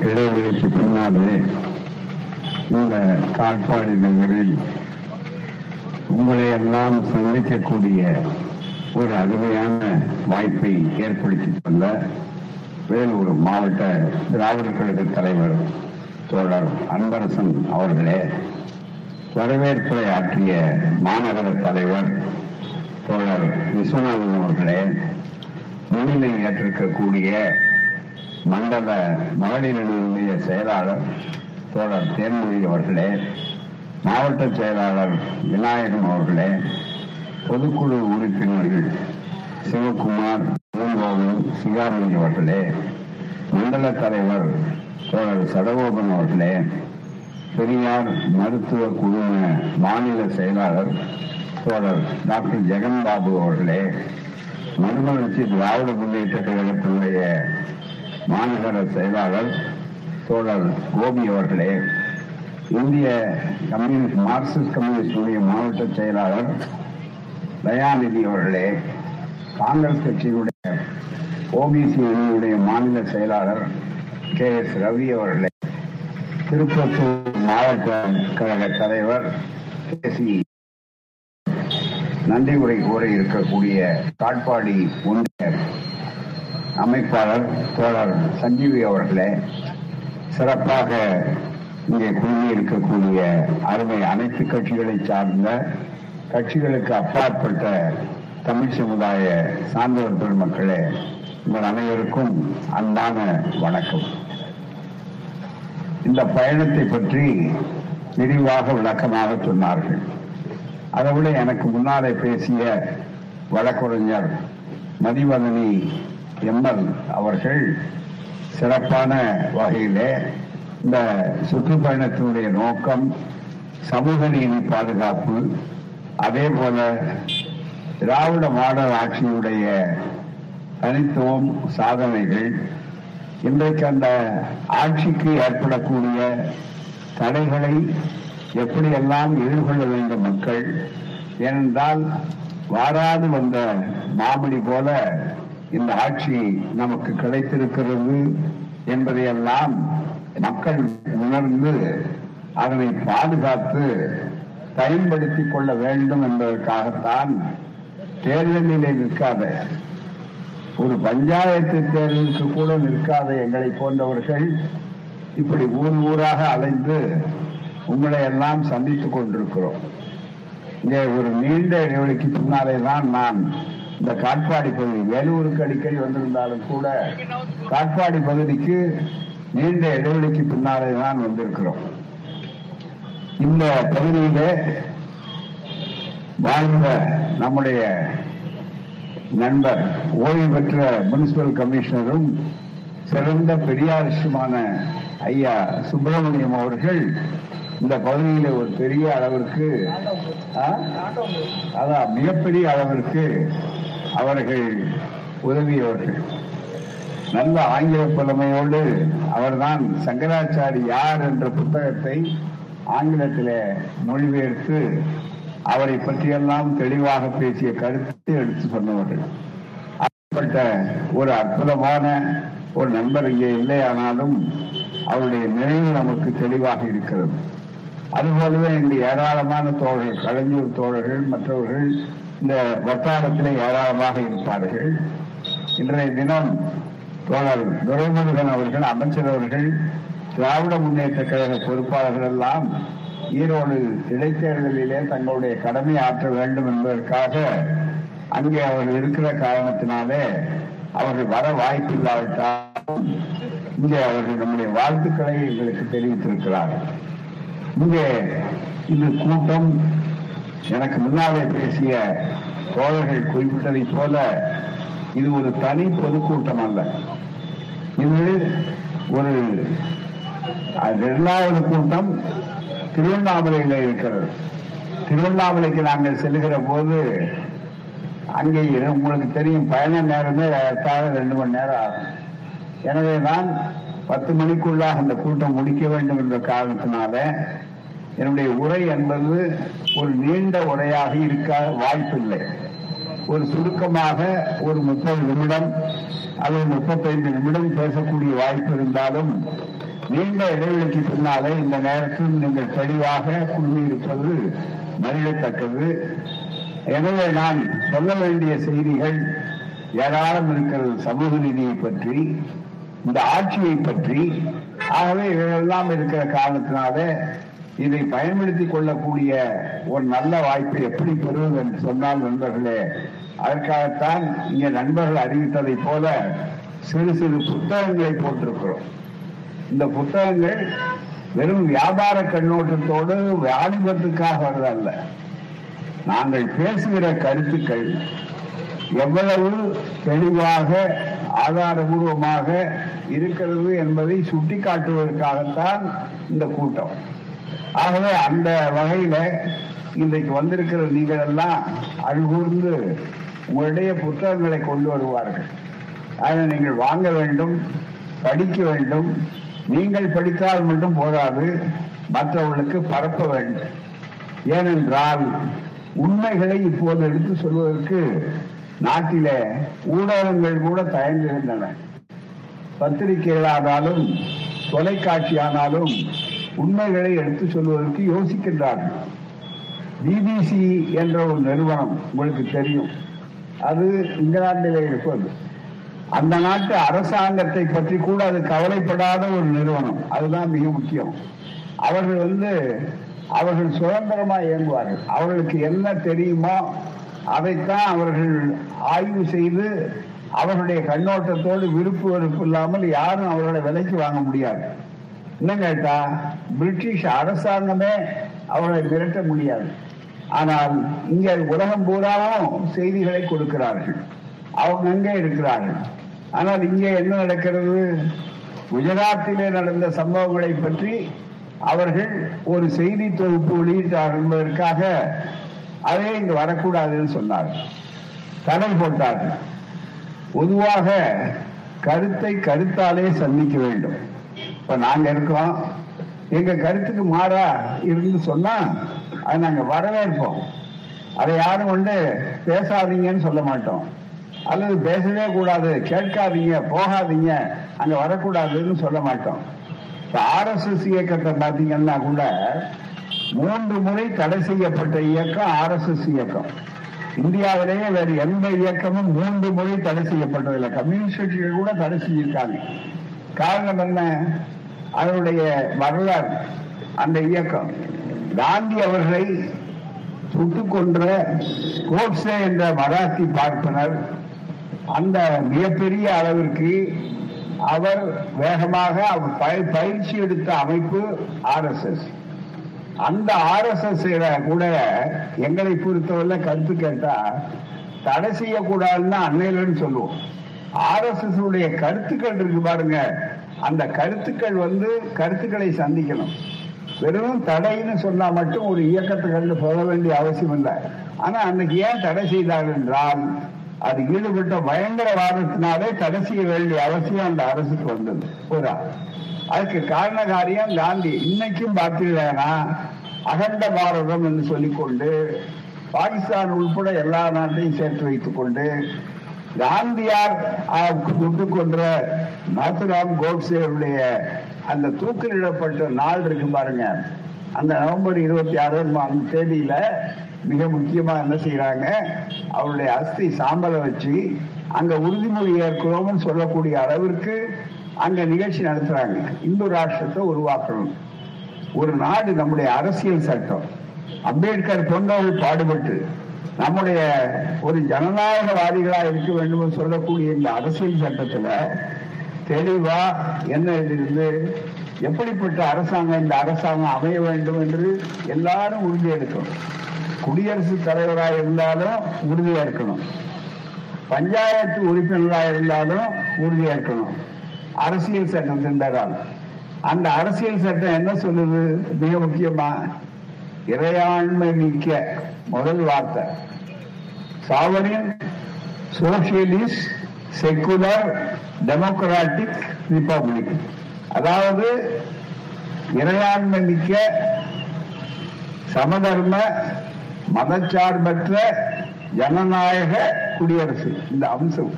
இடைவெளிக்கு பின்னாலே இந்த காட்பாடி நகரில் உங்களை எல்லாம் சந்திக்கக்கூடிய ஒரு அருமையான வாய்ப்பை ஏற்படுத்தி தந்த வேலூர் மாவட்ட திராவிட கழக தலைவர் தோழர் அன்பரசன் அவர்களே வரவேற்புரை ஆற்றிய மாநகர தலைவர் தோழர் விஸ்வநாதன் அவர்களே முன்னிலை ஏற்றிருக்கக்கூடிய மண்டல மகளிர் செயலாளர் தோழர் தேன்மொழி அவர்களே மாவட்ட செயலாளர் விநாயகம் அவர்களே பொதுக்குழு உறுப்பினர்கள் சிவகுமார் பூங்கோவில் சிகாமணி அவர்களே மண்டல தலைவர் தோழர் சடகோபன் அவர்களே பெரியார் மருத்துவ குழும மாநில செயலாளர் தோழர் டாக்டர் ஜெகன் பாபு அவர்களே மறுமலர்ச்சி திராவிட முன்னேற்ற கழகத்தினுடைய மாநகர செயலாளர் தோழர் கோபி அவர்களே இந்திய கம்யூனிஸ்ட் மார்க்சிஸ்ட் கம்யூனிஸ்டுடைய மாவட்ட செயலாளர் தயாநிதி அவர்களே காங்கிரஸ் கட்சியினுடைய ஓபிசி அணியுடைய மாநில செயலாளர் கே எஸ் ரவி அவர்களே திருப்பத்தூர் மாவட்ட கழக தலைவர் கே சி. நன்றி உரை கூற இருக்கக்கூடிய காட்பாடி ஒன்றிய அமைப்பாளர் தோழர் சஞ்சீவி அவர்களே சிறப்பாக இங்கே குழுமி இருக்கக்கூடிய அருமை அனைத்து கட்சிகளை சார்ந்த கட்சிகளுக்கு அப்பாற்பட்ட தமிழ் சமுதாய சார்ந்தவர் பெருமக்களே உங்கள் அனைவருக்கும் அன்பான வணக்கம். இந்த பயணத்தை பற்றி விரிவாக விளக்கமாக சொன்னார்கள். அதை விட எனக்கு முன்னாலே பேசிய வழக்கறிஞர் மதிவதனி எம்எல் அவர்கள் சிறப்பான வகையிலே இந்த சுற்றுப்பயணத்தினுடைய நோக்கம் சமூக நீதி பாதுகாப்பு அதே போல திராவிட மாடல் ஆட்சியுடைய தனித்துவம் சாதனைகள் இன்றைக்கு அந்த ஆட்சிக்கு ஏற்படக்கூடிய தடைகளை எப்படியெல்லாம் எதிர்கொள்ள வேண்டும் மக்கள்? ஏனென்றால் வாராது வந்த மாமணி போல இந்த ஆட்சி நமக்கு கிடைத்திருக்கிறது என்பதையெல்லாம் மக்கள் உணர்ந்து அதனை பாதுகாத்து பயன்படுத்திக் கொள்ள வேண்டும் என்பதற்காகத்தான் தேர்தலிலே நிற்காத ஒரு பஞ்சாயத்து தேர்தலுக்கு கூட நிற்காத எங்களை போன்றவர்கள் இப்படி ஊர் ஊராக அலைந்து உங்களை எல்லாம் சந்தித்துக் கொண்டிருக்கிறோம். இங்கே ஒரு நீண்ட இடைவெளிக்கு பின்னாலே தான் நான் இந்த காட்பாடி பகுதி வேலூருக்கு அடிக்கடி வந்திருந்தாலும் கூட காட்பாடி பகுதிக்கு நீண்ட இடைவெளிக்கு பின்னாலே தான் வந்திருக்கிறோம். இந்த பகுதியிலே வாழ்ந்த நம்முடைய நண்பர் ஓய்வு பெற்ற முனிசிபல் கமிஷனரும் சிறந்த பெரியாரிஷமான ஐயா சுப்பிரமணியம் அவர்கள் இந்த பகுதியில் ஒரு பெரிய அளவிற்கு அதான் மிகப்பெரிய அளவிற்கு அவர்கள் உதவியவர்கள் நல்ல ஆங்கில புலமையோடு அவர்தான் சங்கராச்சாரி யார் என்ற புத்தகத்தை ஆங்கிலத்தில் மொழிபெயர்த்து அவரை பற்றியெல்லாம் தெளிவாக பேசிய கருத்தை எடுத்து சொன்னவர்கள். அப்படிப்பட்ட ஒரு அற்புதமான ஒரு நண்பர் இங்கே இல்லையானாலும் அவருடைய நினைவு நமக்கு தெளிவாக இருக்கிறது. அதுபோலவே இங்கு ஏராளமான தோழர்கள் கலைஞர் தோழர்கள் மற்றவர்கள் இந்த வட்டாரத்திலே ஏராளமாக இருப்பார்கள். இன்றைய தினம் தோழர் துரைமுருகன் அவர்கள் அமைச்சர் அவர்கள் திராவிட முன்னேற்ற கழக பொறுப்பாளர்கள் எல்லாம் ஈரோடு இடைத்தேர்தலிலே தங்களுடைய கடமை ஆற்ற வேண்டும் என்பதற்காக அங்கே அவர்கள் இருக்கிற காரணத்தினாலே அவர்கள் வர வாய்ப்பில்லாவிட்டால் இங்கே அவர்கள் நம்முடைய வாழ்த்துக்களை எங்களுக்கு தெரிவித்திருக்கிறார்கள். இங்கே இந்த கூட்டம் எனக்கு முன்னாலே பேசிய தோழர்கள் குறிப்பிட்டதை போல இது ஒரு தனி பொதுக்கூட்டம் அல்ல. இது ஒரு இரண்டாவது கூட்டம் திருவண்ணாமலையில் இருக்கிறது. திருவண்ணாமலைக்கு நாங்கள் செல்லுகிற போது அங்கே இரு- உங்களுக்கு தெரியும் பயண நேரமே ஏறத்தாழ ரெண்டு மணி நேரம் ஆகும். எனவே தான் பத்து மணிக்குள்ளாக அந்த கூட்டம் முடிக்க வேண்டும் என்ற காரணத்தினால என்னுடைய உரை என்பது ஒரு நீண்ட உரையாக இருக்க வாய்ப்பில்லை. ஒரு சுருக்கமாக ஒரு முப்பது நிமிடம் அல்லது முப்பத்தைந்து நிமிடம் பேசக்கூடிய வாய்ப்பு இருந்தாலும் நீண்ட இடைவெளிக்கு பின்னாலே இந்த நேரத்தில் நீங்கள் தெளிவாக குழுமியிருப்பது மகிழத்தக்கது. எனவே நான் சொல்ல வேண்டிய செய்திகள் ஏராளம் இருக்கிறது. சமூக நீதியை பற்றி இந்த ஆட்சியை பற்றி. ஆகவே இவையெல்லாம் இருக்கிற காரணத்தினாலே இதை பயன்படுத்திக் கொள்ளக்கூடிய ஒரு நல்ல வாய்ப்பை எப்படி பெறுவது என்று சொன்னால் நண்பர்களே அதற்காகத்தான் இங்கே நண்பர்கள் அறிவித்ததை போல சிறு சிறு புத்தகங்களை போட்டிருக்கிறோம். இந்த புத்தகங்கள் வெறும் வியாபார கண்ணோட்டத்தோடு வாணிபத்துக்காக வருதல்ல. நாங்கள் பேசுகிற கருத்துக்கள் எவ்வளவு தெளிவாக ஆதாரபூர்வமாக இருக்கிறது என்பதை சுட்டிக்காட்டுவதற்காகத்தான் இந்த கூட்டம். ஆகவே அந்த வகையில இன்றைக்கு வந்திருக்கிற நீங்கள் எல்லாம் அழுகூர்ந்து உங்களுடைய புத்தகங்களை கொண்டு வருவார்கள். அதை நீங்கள் வாங்க வேண்டும் படிக்க வேண்டும். நீங்கள் படித்தால் மட்டும் போதாது மற்றவர்களுக்கு பரப்ப வேண்டும். ஏனென்றால் உண்மைகளை இப்போது எடுத்து சொல்வதற்கு நாட்டில ஊடகங்கள் கூட தயங்குகின்றன. பத்திரிகைகளானாலும் தொலைக்காட்சியானாலும் உண்மைகளை எடுத்து சொல்வதற்கு யோசிக்கின்றார்கள் பிபிசி என்ற ஒரு நிறுவனம் உங்களுக்கு தெரியும். அது இங்கிலாந்திலே இருப்பது. அந்த நாட்டு அரசாங்கத்தை பற்றி கூட அது கவலைப்படாத ஒரு நிறுவனம். அதுதான் மிக முக்கியம். அவர்கள் வந்து அவர்கள் சுதந்திரமா இயங்குவார்கள். அவர்களுக்கு என்ன தெரியுமோ அதைத்தான் அவர்கள் ஆய்வு செய்து அவர்களுடைய கண்ணோட்டத்தோடு விருப்பு வெறுப்பு இல்லாமல் யாரும் அவர்களை விலைக்கு வாங்க முடியாது. என்ன கேட்டா பிரிட்டிஷ் அரசாங்கமே அவர்களை மிரட்ட முடியாது. ஆனால் இங்கே உலகம் பூராவும் செய்திகளை கொடுக்கிறார்கள். அவங்க அங்கே இருக்கிறார்கள். ஆனால் இங்கே என்ன நடக்கிறது? குஜராத்திலே நடந்த சம்பவங்களை பற்றி அவர்கள் ஒரு செய்தி தொகுப்பு வெளியிட்டார்கள் என்பதற்காக அதே இங்கு வரக்கூடாதுன்னு சொன்னார்கள். தடை போட்டார்கள். பொதுவாக கருத்தை கருத்தாலே சந்திக்க வேண்டும். இப்ப நாங்க இருக்கோம். எங்க கருத்துக்கு மாறா இருந்து சொன்னா அது நாங்க வரவேற்போம் அதை யாரும் வந்து பேசாதீங்கன்னு சொல்ல மாட்டோம். அல்லது பேசவே கூடாது கேட்காதீங்க போகாதீங்க அங்க வரக்கூடாதுன்னு சொல்ல மாட்டோம். ஆர்எஸ்எஸ் இயக்கத்தை பாத்தீங்கன்னா கூட மூன்று முறை தடை செய்யப்பட்ட இயக்கம் ஆர்எஸ்எஸ் இயக்கம். இந்தியாவிலேயே வேறு எந்த இயக்கமும் மூன்று முறை தடை செய்யப்பட்டதில்லை. கம்யூனிஸ்ட் கட்சிகள் கூட தடை செஞ்சிருக்காங்க காரணம் என்ன? அதனுடைய வரலாறு அந்த இயக்கம். காந்தி அவர்களை சுட்டுக் கொன்ற கோட்ஸே என்ற மராத்தி பார்ப்பனர். அந்த மிகப்பெரிய அளவிற்கு அவர் வேகமாக அவர் பய- பயிற்சி எடுத்த அமைப்பு ஆர்எஸ்எஸ் அந்த ஆர்எஸ்எஸ் கூட எங்களை பொறுத்தவரை கருத்து கேட்டா தடை செய்யக்கூடாதுன்னு அன்னையிலன்னு சொல்லுவோம். ஆர்எஸ்எஸ் உடைய கருத்துக்கள் இருக்கு பாருங்க. அந்த கருத்துக்கள் வந்து கருத்துக்களை சந்திக்கணும். வெறும் தடைன்னு சொன்னா மட்டும் ஒரு இயக்கத்தை கண்டு போக வேண்டிய அவசியம் இல்லை. ஆனா அன்னைக்கு ஏன் தடை செய்தார் என்றால் அது ஈடுபட்ட பயங்கரவாதத்தினாலே தடை செய்ய வேண்டிய அவசியம் அந்த அரசுக்கு வந்தது. ஒரு அதுக்கு காரண காரியம் காந்தி. இன்னைக்கும் பார்த்தீங்கன்னா அகண்ட பாரதம் என்று சொல்லிக்கொண்டு பாகிஸ்தான் உள்பட எல்லா நாட்டையும் சேர்த்து வைத்துக் கொண்டு காந்தியார் சுட்டு கொன்ற நாத்துராம் கோட்சேவுடைய அந்த தூக்கிலிடப்பட்ட நாள் இருக்கு பாருங்க. அந்த நவம்பர் இருபத்தி ஆறாம் தேதியில மிக முக்கியமா என்ன செய்யறாங்க அவருடைய அஸ்தி சாம்பலை வச்சு அங்க உறுதிமொழி ஏற்கிறோம்னு சொல்லக்கூடிய அளவிற்கு அங்க நிகழ்ச்சி நடத்துறாங்க. இந்து ராஷ்டிரத்தை உருவாக்கணும். ஒரு நாடு நம்முடைய அரசியல் சட்டம். அம்பேத்கர் போன்றவர்கள் பாடுபட்டு நம்முடைய ஒரு ஜனநாயகவாதிகளா இருக்க வேண்டும் என்று சொல்லக்கூடிய இந்த அரசியல் சட்டத்துல தெளிவா என்ன இருந்து எப்படிப்பட்ட அரசாங்கம் இந்த அரசாங்கம் அமைய வேண்டும் என்று எல்லாரும் உறுதி எடுக்கணும். குடியரசுத் தலைவராக இருந்தாலும் உறுதியா இருக்கணும் பஞ்சாயத்து உறுப்பினராக இருந்தாலும் உறுதியா இருக்கணும் அரசியல் சட்டம் சென்றால் அந்த அரசியல் சட்டம் என்ன சொல்லுது? மிக முக்கியமா இறையாண்மை மிக்க முதல் வார்த்தை. Sovereign socialist secular democratic republic. அதாவது இறையாண்மை மிக்க சமதர்ம மதச்சார்பற்ற ஜனநாயக குடியரசு. இந்த அம்சம்.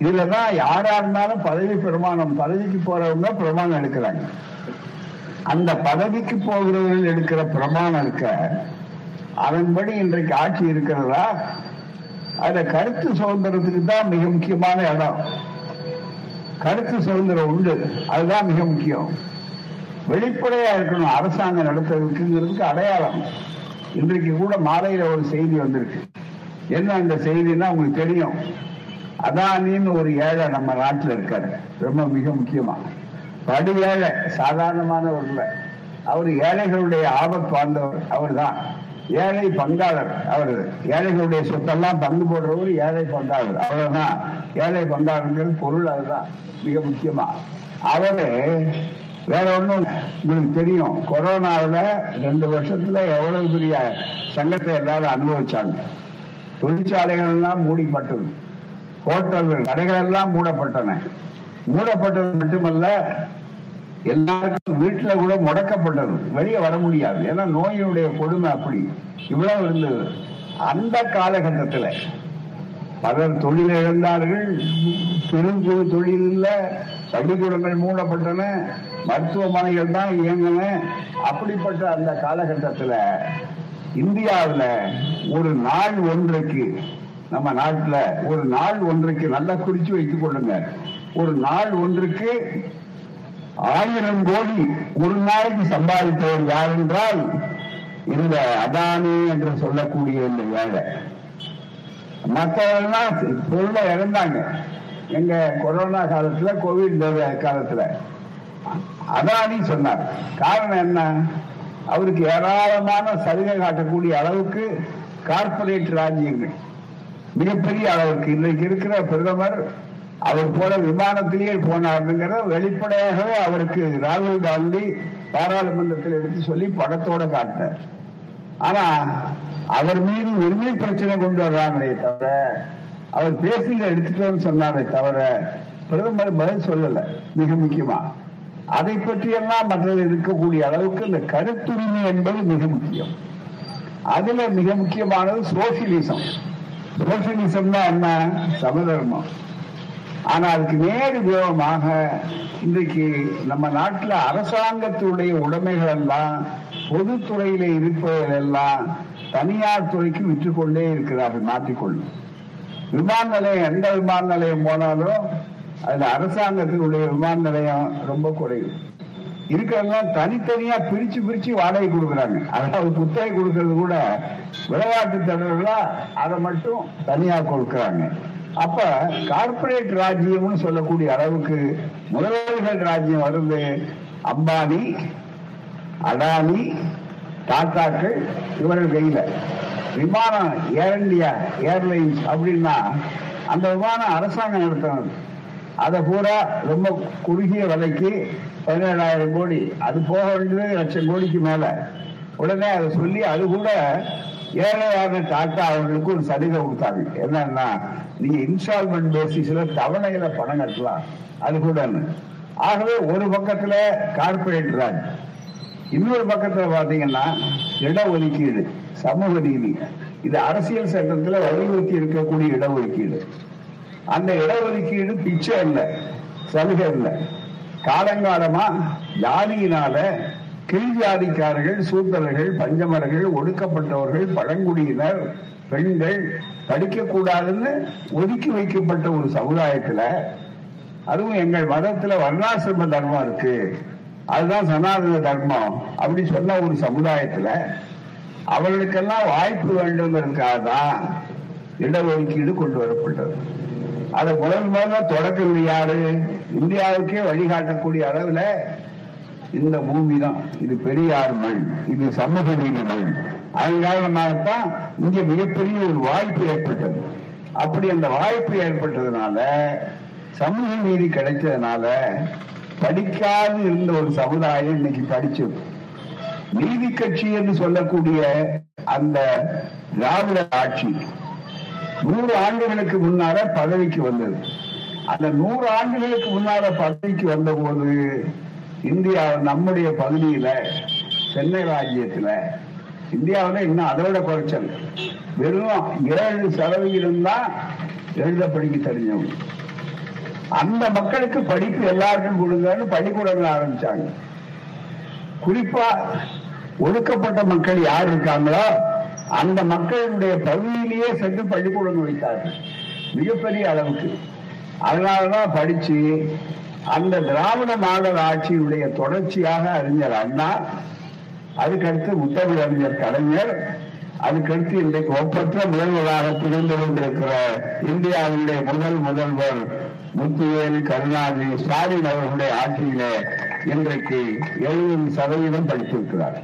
இதுலதான் யாரா இருந்தாலும் பதவி பிரமாணம் பதவிக்கு போறவங்க பிரமாணம் எடுக்கிறாங்க. அந்த பதவிக்கு போகிறவர்கள் எடுக்கிற பிரமாணம் இருக்க அதன்படி இன்றைக்கு ஆட்சி இருக்கிறதா? அதுல கருத்து சுதந்திரத்துக்கு தான் மிக முக்கியமான இடம். கருத்து சுதந்திரம் உண்டு. அதுதான் மிக முக்கியம். வெளிப்படையா இருக்கணும். அரசாங்கம் நடத்துறதுக்குங்கிறதுக்கு அடையாளம். இன்றைக்கு கூட மாலையில ஒரு செய்தி வந்திருக்கு. என்ன அந்த செய்தின்னா உங்களுக்கு தெரியும். அதானின்னு ஒரு ஏழை நம்ம நாட்டில் இருக்காரு. ரொம்ப மிக முக்கியமா. படு ஏழை சாதாரணமான உண்மை அவர் ஏழைகளுடைய ஆபத்து வாழ்ந்தவர் அவர் தான் ஏழை பங்காளர் அவர் ஏழைகளுடைய சொத்தெல்லாம் பங்கு போடுறவர் ஏழை பங்காளர் அவ்வளவுதான் ஏழை பங்காளர்கள் பொருள் அதுதான் மிக முக்கியமா. அவரு வேற ஒண்ணும் உங்களுக்கு தெரியும் கொரோனாவில் ரெண்டு வருஷத்துல எவ்வளவு பெரிய சங்கத்தை எல்லாரும் அனுபவிச்சாங்க. தொழிற்சாலைகள் எல்லாம் மூடிப்பட்டது. ஹோட்டல்கள் கடைகள் எல்லாம் மூடப்பட்டன. மூடப்பட்டது மட்டுமல்ல எல்லாருக்கும் வீட்டுல கூட முடக்கப்பட்டது. வெளியே வர முடியாது. ஏன்னா நோயினுடைய கொடுமை அப்படி. இவ்வளவு இருந்தது. அந்த காலகட்டத்துல பலர் தொழில் இழந்தார்கள். பெரும் தொழில் இல்ல. பள்ளிக்கூடங்கள் மூடப்பட்டன. மருத்துவமனைகள் தான் இயங்கின. அப்படிப்பட்ட அந்த காலகட்டத்துல இந்தியாவில் ஒரு நாள் ஒன்றைக்கு நம்ம நாட்டுல ஒரு நாள் ஒன்றைக்கு நல்லா குறிச்சு வைத்துக் கொள்ளுங்க. ஒரு நாள் ஒன்றுக்கு ஆயிரம் கோடி ஒரு நாளைக்கு சம்பாதித்தவர் யார் என்றால் இந்த அதானி என்று சொல்லக்கூடிய இந்த ஏழை. மற்றவர்கள்லாம் பொருளை இழந்தாங்க எங்க கொரோனா காலத்துல கோவிட் காலத்துல. அதானி சொன்னார். காரணம் என்ன? அவருக்கு ஏராளமான சலுகை காட்டக்கூடிய அளவுக்கு கார்பரேட் ராஜ்யங்கள். மிகப்பெரிய அளவுக்கு. இன்றைக்கு இருக்கிற பிரதமர் அவர் போல விமானத்திலேயே போனாருங்கிற வெளிப்படையாகவே அவருக்கு ராகுல் காந்தி பாராளுமன்றத்தில் எடுத்து சொல்லி படத்தோட காட்டினார். ஆனா அவர் மீது உரிமை பிரச்சனை கொண்டு வர்றாங்களே தவிர அவர் பேசுங்க எடுத்துட்டோம்னு சொன்னாரே தவிர பிரதமர் பதில் சொல்லல மிக முக்கியமா. அதை பற்றியெல்லாம் மற்றது இருக்கக்கூடிய அளவுக்கு இந்த கருத்துரிமை என்பது மிக முக்கியம். அதுல மிக முக்கியமானது சோசியலிசம். சோசியலிசம் தான் என்ன? சமதர்மம். ஆனா அதுக்கு நேர் விரோதமாக இன்றைக்கு நம்ம நாட்டில் அரசாங்கத்துடைய உடைமைகள் எல்லாம் பொதுத்துறையில இருப்பவர்கள் எல்லாம் தனியார் துறைக்கு விற்றுக்கொண்டே இருக்கிறார்கள் மாற்றிக்கொள்ளும் விமான நிலையம் எந்த விமான நிலையம் போனாலும் அதுல அரசாங்கத்தினுடைய விமான நிலையம் ரொம்ப குறைவு. இருக்கிறதெல்லாம் தனித்தனியா பிரிச்சு பிரிச்சு வாடகை கொடுக்குறாங்க. அதாவது புத்தகை கொடுக்கறது கூட விளையாட்டு தலைவர்களா அதை மட்டும் தனியா கொடுக்குறாங்க. அப்ப கார்பரேட் ராஜ்யம்னு சொல்லக்கூடிய அளவுக்கு முதலாளிகள் ராஜ்யம் வருது. அம்பானி அடானி டாட்டாக்கள் இவர்கள் கையில. விமானம் ஏர் இந்தியா ஏர்லைன்ஸ் அப்படின்னா அந்த விமானம் அரசாங்கம் நடத்தினது அதை பூரா ரொம்ப குறுகிய விலைக்கு பதினேழாயிரம் கோடி அது போக வேண்டியது லட்சம் கோடிக்கு மேல. உடனே அதை சொல்லி அது கூட ஏழையாக டாட்டா அவர்களுக்கு ஒரு சலுகை கொடுத்தாங்க. என்னன்னா நீங்க இன்ஸ்டால்மெண்ட் பேசிஸ்ல தவணையில பணம் கட்டலாம். அது கூட ஆகவே ஒரு பக்கத்துல கார்பரேட் ராஜ் இன்னொரு பக்கத்துல பாத்தீங்கன்னா இடஒதுக்கீடு சமூக நீதி. இது அரசியல் சட்டத்துல வலியுறுத்தி இருக்கக்கூடிய இடஒதுக்கீடு. அந்த இடஒதுக்கீடு பிச்சை இல்லை சலுகை இல்லை காலங்காலமா ஜாதியினால கீழ் ஜாதிக்காரர்கள் சூத்திரர்கள் பஞ்சமர்கள் ஒடுக்கப்பட்டவர்கள் பழங்குடியினர் பெண்கள் படிக்கக்கூடாதுன்னு ஒதுக்கி வைக்கப்பட்ட ஒரு சமுதாயத்துல அதுவும் எங்கள் மதத்துல வர்ணாசிரம தர்மம் இருக்கு. அதுதான் சனாதன தர்மம் அப்படி சொன்ன ஒரு சமுதாயத்துல அவர்களுக்கெல்லாம் வாய்ப்பு வேண்டுங்கிறதுக்காக தான் இடஒதுக்கீடு கொண்டு வரப்பட்டது. அதை முதல் முதல்ல தொடக்கம் யாரு? இந்தியாவுக்கே வழிகாட்டக்கூடிய அளவுல இந்த பூமி தான் இது பெரியார் மண் இது சமூக நீதி மண் அதனாலதான் இங்க மிகப்பெரிய ஒரு வாய்ப்பு ஏற்பட்டது. அப்படி அந்த வாய்ப்பு ஏற்பட்டதுனால சமூக நீதி கிடைச்சதுனால படிக்காது இருந்த ஒரு சமுதாயம் இன்னைக்கு படிச்சது. நீதி கட்சி என்று சொல்லக்கூடிய அந்த திராவிட ஆட்சி நூறு ஆண்டுகளுக்கு முன்னால பதவிக்கு வந்தது. அந்த நூறு ஆண்டுகளுக்கு முன்னால பதவிக்கு வந்த போது இந்தியா நம்முடைய பகுதியில சென்னை ராஜ்யத்துல இந்தியாவில இன்னும் அதோட குறைச்சல். வெறும் ஏழு சதவிகிதம் தான் எழுத படிக்க தெரிஞ்சவங்க அந்த மக்களுக்கு படிப்பு எல்லாருக்கும் கொடுங்கன்னு பள்ளிக்கூடங்கள் ஆரம்பிச்சாங்க. குறிப்பா ஒடுக்கப்பட்ட மக்கள் யார் இருக்காங்களோ அந்த மக்களுடைய பகுதியிலேயே சென்று பள்ளிக்கூடங்கள் வைத்தார்கள். மிகப்பெரிய அளவுக்கு. அதனாலதான் படிச்சு அந்த திராவிட மாடல் ஆட்சியுடைய தொடர்ச்சியாக அறிஞர் அண்ணா அதுக்கடுத்து முத்தமிழ் அறிஞர் கலைஞர் அதுக்கடுத்து இன்றைக்கு ஒப்பற்ற முதல்வராக திகழ்ந்து கொண்டிருக்கிற இந்தியாவினுடைய முதல் முதல்வர் முத்துவேல் கருணாநிதி ஸ்டாலின் அவர்களுடைய ஆட்சியிலே இன்றைக்கு எழுபது சதவீதம் படித்திருக்கிறார்.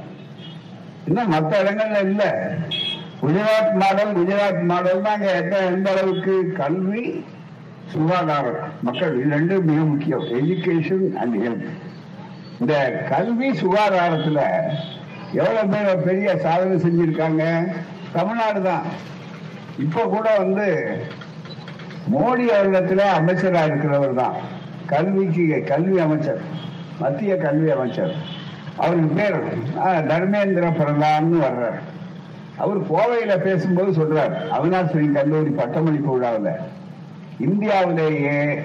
இன்னும் மற்ற இடங்கள்ல இல்ல. குஜராத் மாடல் குஜராத் மாடல் தான் எந்த அளவுக்கு கல்வி சுகாதாரம் மக்கள் இது ரெண்டும் மிக முக்கியம். எஜுகேஷன் அண்ட் ஹெல்த் இந்த கல்வி சுகாதாரத்துல எவ்வளவு பேர் பெரிய சாதனை செஞ்சிருக்காங்க? தமிழ்நாடு தான். இப்ப கூட வந்து மோடி அவர்களிடத்துல அமைச்சரா இருக்கிறவர் தான். கல்விக்கு கல்வி அமைச்சர் மத்திய கல்வி அமைச்சர். அவருக்கு பேர் ஆ, தர்மேந்திர பிரதான்னு வர்றார். அவர் கோவையில பேசும்போது சொல்றார் அவினாசினி கல்லூரி பட்டமளிப்பு விழாவில் இந்தியாவிலேயே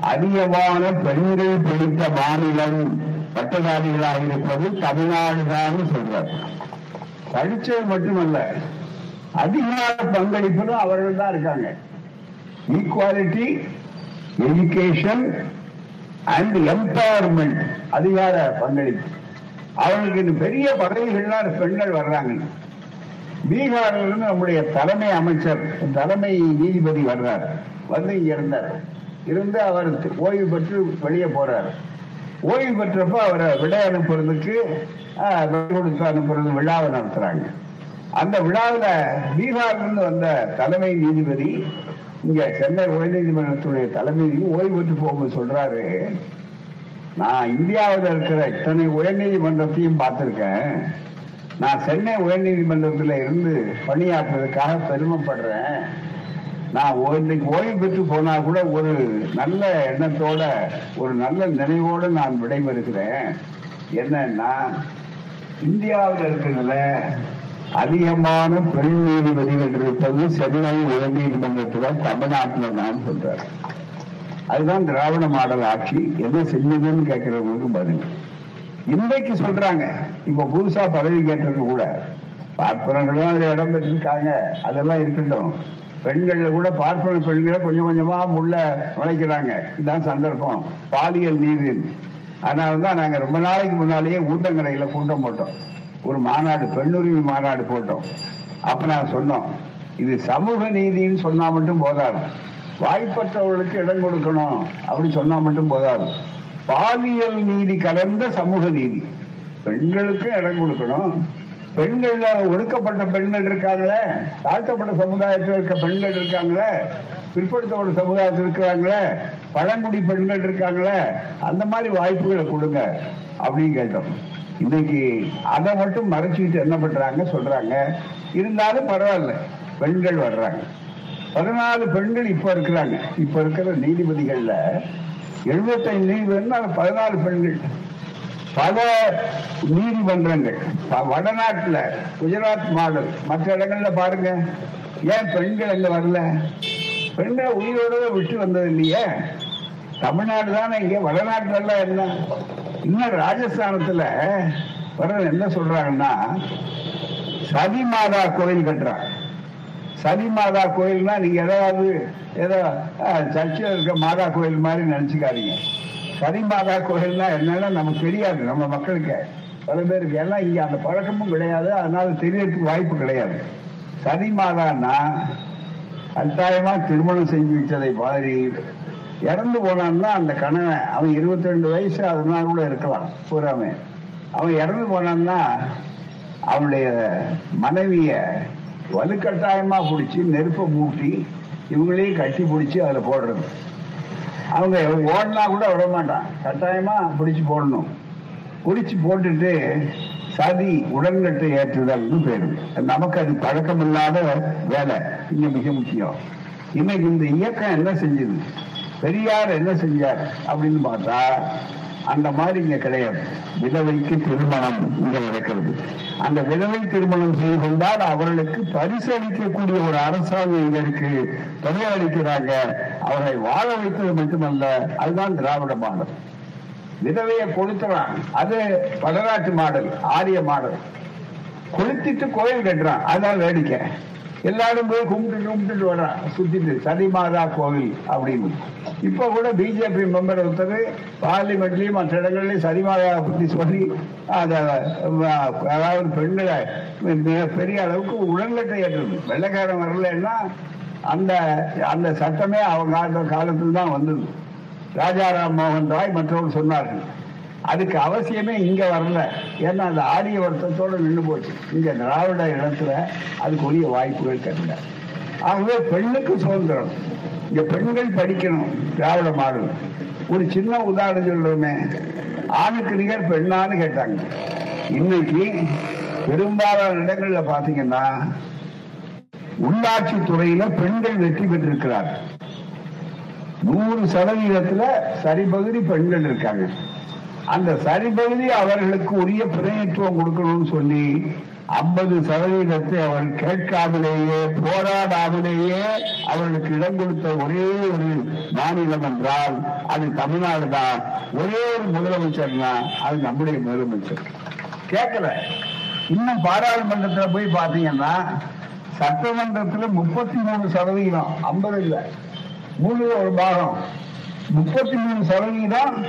அதிகமான பெண்கள் பிடித்த மாநிலம் பட்டதாரிகளாக இருப்பது தமிழ்நாடுதான் சொல்றார். படிச்சது மட்டுமல்ல அதிகார பங்களிப்பிலும் அவர்கள் தான் இருக்காங்க. ஈக்குவாலிட்டி எஜுகேஷன் அண்ட் எம்பவர்மெண்ட் அதிகார பங்களிப்பு. அவர்களுக்கு இந்த பெரிய பதவிகள்லாம் பெண்கள் வர்றாங்க. பீகார்ல இருந்து நம்முடைய தலைமை அமைச்சர் தலைமை நீதிபதி வர்றார். வந்து இங்க இருந்தார் இருந்து அவர் ஓய்வு பெற்று வெளியே போறார். ஓய்வு பெற்றப்ப அவரை விடை அனுப்புறதுக்கு ஆஹ், கொடுத்து அனுப்புறது விழாவை நடத்துறாங்க. அந்த விழாவில் பீகார்லேருந்து வந்த தலைமை நீதிபதி இங்க சென்னை உயர்நீதிமன்றத்துடைய தலைமை ஓய்வு பெற்று போகும்போது சொல்றாரு நான் இந்தியாவில் இருக்கிற இத்தனை உயர்நீதிமன்றத்தையும் பார்த்திருக்கேன். நான் சென்னை உயர்நீதிமன்றத்தில் இருந்து பணியாற்றுறதுக்காக பெருமைப்படுறேன். நான் இன்னைக்கு ஓய்வு பெற்று போனா கூட ஒரு நல்ல எண்ணத்தோட ஒரு நல்ல நினைவோட நான் விடைபெறுகிறேன். என்னன்னா இந்தியாவில் இருக்கிறதுல அதிகமான பெண் நீதிபதிகள் இருப்பது சென்னை உயர்நீதிமன்றத்தில் தமிழ்நாட்டில் தான் சொல்றேன். அதுதான் திராவிட மாடல் ஆட்சி. எது செஞ்சதுன்னு கேட்கிறவங்களுக்கு பதில். இன்றைக்கு சொல்றாங்க. இப்ப புதுசா பதவி கேட்டது கூட. பார்ப்பனர்களும் அதுல இடம் பெற்றிருக்காங்க. அதெல்லாம் இருக்கட்டும். பெண்கள்ல கூட பார்ப்பன பெண்களை கொஞ்சம் கொஞ்சமா உள்ள நுழைக்கிறாங்க இதுதான் சந்தர்ப்பம். பாலியல் நீதி. அதனால தான் நாங்க ரொம்ப நாளைக்கு முன்னாலேயே ஊட்டங்கரையில கூட்டம் போட்டோம். ஒரு மாநாடு பெண்ணுரிமை மாநாடு போட்டோம். அப்ப நான் சொன்னோம் இது சமூக நீதின்னு சொன்னா மட்டும் போதாது. வாய்ப்பற்றவர்களுக்கு இடம் கொடுக்கணும் அப்படின்னு சொன்னா மட்டும் போதாது. பாலியல் நீதி கலந்த சமூக நீதி. பெண்களுக்கும் இடம் கொடுக்கணும். பெண்கள்ல ஒடுக்கப்பட்ட பெண்கள் இருக்காங்களே? தாழ்த்தப்பட்ட சமுதாயத்தில் இருக்க பெண்கள் இருக்காங்களே? பிற்படுத்தப்பட்ட சமுதாயத்தில் இருக்கிறாங்களே? பழங்குடி பெண்கள் இருக்காங்களே? அந்த மாதிரி வாய்ப்புகளை கொடுங்க. அப்படின்னு கேட்டோம். இன்னைக்கு அதை மட்டும் மறைச்சிட்டு என்ன பண்றாங்க சொல்றாங்க. இருந்தாலும் பரவாயில்ல பெண்கள் வர்றாங்க. பதினாலு பெண்கள் இப்ப இருக்கிறாங்க. இப்ப இருக்கிற நீதிபதிகள்ல எழுபத்தைந்து நீதிபதினா பதினாலு பெண்கள். பல நீதிமன்றங்கள் வடநாட்டில் குஜராத் மாடல் மற்ற இடங்கள்ல பாருங்க. ஏன் பெண்கள் எங்க வரல? பெண்கள் உயிரோட விட்டு வந்தது இல்லையே? தமிழ்நாடு தானே இங்க வடநாட்டுல எல்லாம் என்ன? இன்னும் ராஜஸ்தானத்துல வர என்ன சொல்றாங்கன்னா சதி மாதா கோயில் கட்டுறாங்க. சனி மாதா கோயில்னா நீங்க ஏதாவது ஏதோ சர்ச்சில் இருக்க மாதா கோயில் மாதிரி நினைச்சுக்காதீங்க. சனி கோயில்னா என்னன்னா நமக்கு தெரியாது நம்ம மக்களுக்கு. பல பேருக்கு ஏன்னா இங்க அந்த பழக்கமும் கிடையாது. அதனால தெரியறதுக்கு வாய்ப்பு கிடையாது. சனி மாதான்னா கட்டாயமா திருமணம் செஞ்சு வச்சதை மாதிரி இறந்து போனான்னா அந்த கணவன் அவன் இருபத்தி ரெண்டு வயசு அதனால கூட இருக்கலாம். பூராமே அவன் இறந்து போனான்னா அவனுடைய மனைவிய வலுக்கட்டாயமா பிடிச்சி நெருப்பை மூட்டி இவங்களையும் கட்டி பிடிச்சி அதுல போடுறது. அவங்க ஓடினா கூட விட மாட்டான். கட்டாயமா பிடிச்சு போடணும். பிடிச்சு போட்டுட்டு சதி உடன்கட்டை ஏற்றுதல்னு பேரு. நமக்கு அது பழக்கம் இல்லாத வேலை. இங்க மிக முக்கியம். இன்னைக்கு இந்த இயக்கம் என்ன செஞ்சது? பெரியார் என்ன செஞ்சார் அப்படின்னு பார்த்தா அந்த மாதிரி இங்க கிடையாது. விதவைக்கு திருமணம் இங்க நடக்கிறது. அந்த விதவை திருமணம் செய்து கொண்டால் அவர்களுக்கு பரிசளிக்கக்கூடிய ஒரு அரசாங்கம் இங்க இருக்கு. தொகை அளிக்கிறாங்க அவரை வாழ வைத்தது மட்டுமல்ல அதுதான் திராவிட மாடல். விதவையை கொளுத்துறான். அது வடநாட்டு மாடல் ஆரிய மாடல். கொளுத்திட்டு கோயில் கட்டுறான். அதான் வேடிக்கை. எல்லாரும் போய் கும்பிட்டு கும்பிட்டுட்டு வர்றான் சுத்திட்டு சனிமாதா கோவில் அப்படின்னு. இப்ப கூட பிஜேபி மெம்பர் ஒருத்தர் பார்லிமெண்ட்லயும் மற்ற இடங்கள்லயும் சனிமாதா பத்தி சொல்லி அதை அதாவது பெண்களை மிக பெரிய அளவுக்கு உடன்கட்டை ஏற்றது. வெள்ளைக்காரன் வரலன்னா அந்த அந்த சட்டமே அவங்க அந்த காலத்தில் தான் வந்தது ராஜாராம் மோகன் ராய் மற்றவர்கள் சொன்னார்கள். அதுக்கு அவசியமே இங்க வரல. ஏன்னா அந்த ஆரிய வருத்தத்தோடு நின்று போச்சு. இங்க திராவிட இடத்துல அதுக்கு உரிய வாய்ப்புகள் கிடைக்கல ஆகவே பெண்ணுக்கு சுதந்திரம். இங்க பெண்கள் படிக்கணும் திராவிட மாடல். ஒரு சின்ன உதாரணம் சொல்றோமே ஆணுக்கு நிகர் பெண்ணான்னு கேட்டாங்க. இன்னைக்கு பெரும்பாலான இடங்கள்ல பாத்தீங்கன்னா உள்ளாட்சி துறையில பெண்கள் வெற்றி பெற்றிருக்கிறார்கள். நூறு சதவீதத்துல சரிபகுதி பெண்கள் இருக்காங்க. அந்த சரிபகுதி அவர்களுக்கு உரிய பிரதிநிதித்துவம் கொடுக்கணும்னு சொல்லி ஐம்பது சதவீதத்தை அவர் கேட்காமலேயே போராடாமலேயே அவர்களுக்கு இடம் கொடுத்த ஒரே ஒரு மாநிலம் என்றால் அது தமிழ்நாடு தான். ஒரே ஒரு முதலமைச்சர்னா அது நம்முடைய முதலமைச்சர். கேட்கல. இன்னும் பாராளுமன்றத்துல போய் பார்த்தீங்கன்னா சட்டமன்றத்துல முப்பத்தி மூணு சதவீதம் ஐம்பது இல்ல மூணு ஒரு பாகம். முப்பத்தி மூணு சதவீதம்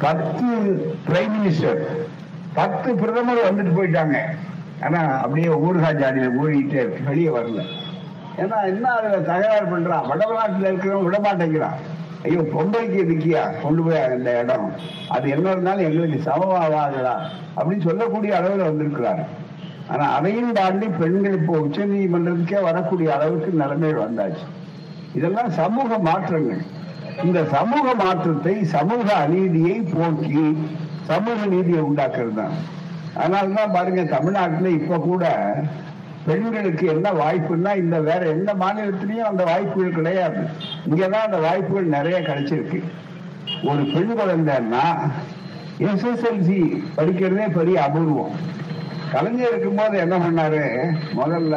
பத்து பிரைம் மினிஸ்டர் பத்து பிரதமர் வந்துட்டு போயிட்டாங்க. ஆனா அப்படியே ஊர்கா ஜாடியில ஊழிட்டே வெளியே வரல. ஏன்னா என்ன அதுல தகராறு பண்றான் வடநாட்டுல இருக்கிறவன் விட மாட்டேங்கிறான். ஐயோ பொம்பளைக்கு இருக்கியா கொண்டு போய் அந்த இடம். அது என்ன இருந்தாலும் எங்களுக்கு சமமாவாகலா அப்படின்னு சொல்லக்கூடிய அளவில் வந்திருக்கிறாரு. ஆனா அதையும் தாண்டி பெண்கள் இப்போ உச்ச நீதிமன்றத்துக்கே வரக்கூடிய அளவுக்கு நிலைமைகள் வந்தாச்சு. இதெல்லாம் சமூக மாற்றங்கள். இந்த சமூக மாற்றத்தை சமூக அநீதியை போக்கி சமூக நீதியை உண்டாக்குறது தான் அதனாலதான் பாருங்க தமிழ்நாட்டுல இப்ப கூட பெண்களுக்கு என்ன வாய்ப்புன்னா இந்த வேற எந்த மாநிலத்திலையும் அந்த வாய்ப்புகள் கிடையாது. இங்கதான் அந்த வாய்ப்புகள் நிறைய கிடைச்சிருக்கு. ஒரு பெண் குழந்தைன்னா எஸ்எஸ்எல்சி படிக்கிறதே பெரிய அபூர்வம். கலைஞர் இருக்கும்போது என்ன பண்ணாரு? முதல்ல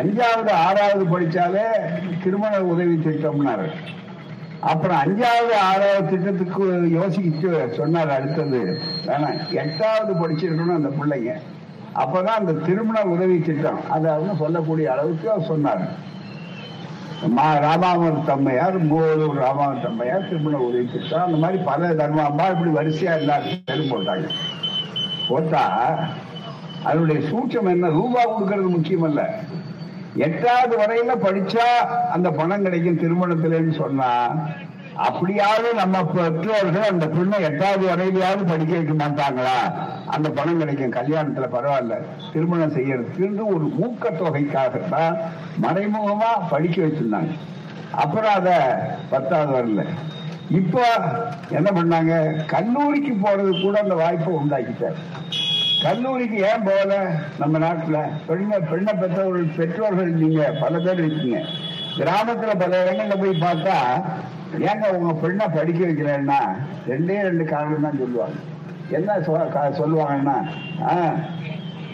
அஞ்சாவது ஆறாவது படிச்சாலே திருமண உதவி திட்டம்னாரு. அப்புறம் அஞ்சாவது ஆறாவது திட்டத்துக்கு யோசிச்சு சொன்னார் அடுத்தது. வேணாம் எட்டாவது படிச்சிருக்கணும் அந்த பிள்ளைங்க. அப்பதான் அந்த திருமண உதவி திட்டம் அதாவது சொல்லக்கூடிய அளவுக்கு அவர் சொன்னார். மா ராமாவன் தம்மையார் மூவலூர் ராமாவன் தம்மையார் திருமண உதவி திட்டம் அந்த மாதிரி பல தர்மாம்பா இப்படி வரிசையா எல்லாரும் பேரும் போட்டாங்க. போட்டா அதனுடைய சூட்சம் என்ன? ரூபா கொடுக்கறது முக்கியம் அல்ல எட்டாவது வரையில படிச்சா அந்த பணம் கிடைக்கும் திருமணத்திலேன்னு சொன்னா அப்படியாவது நம்ம பெற்றோர்கள் அந்த பெண்ணை எட்டாவது வரையிலாவது படிக்க வைக்க மாட்டாங்களா? அந்த பணம் கிடைக்கும் கல்யாணத்துல பரவாயில்ல திருமணம் செய்யறதுக்கு ஒரு ஊக்கத்தொகைக்காக தான் மறைமுகமா படிக்க வச்சிருந்தாங்க. அப்புறம் அத பத்தாவது வரல. இப்போ என்ன பண்ணாங்க? கல்லூரிக்கு போறது கூட அந்த வாய்ப்பை உண்டாக்கிட்டார் கல்லூரிக்கு ஏன் போகல நம்ம நாட்டுல? பெண்ணை பெண்ணை பெற்றவர்கள் பெற்றோர்கள் நீங்க பல பேர் இருக்கீங்க. கிராமத்துல பல இடங்கள்ல போய் பார்த்தா ஏங்க உங்க பெண்ணை படிக்க வைக்கிறேன்னா ரெண்டே ரெண்டு காரணம் தான் சொல்லுவாங்க. என்ன சொ- கா- சொல்லுவாங்கன்னா ஆ,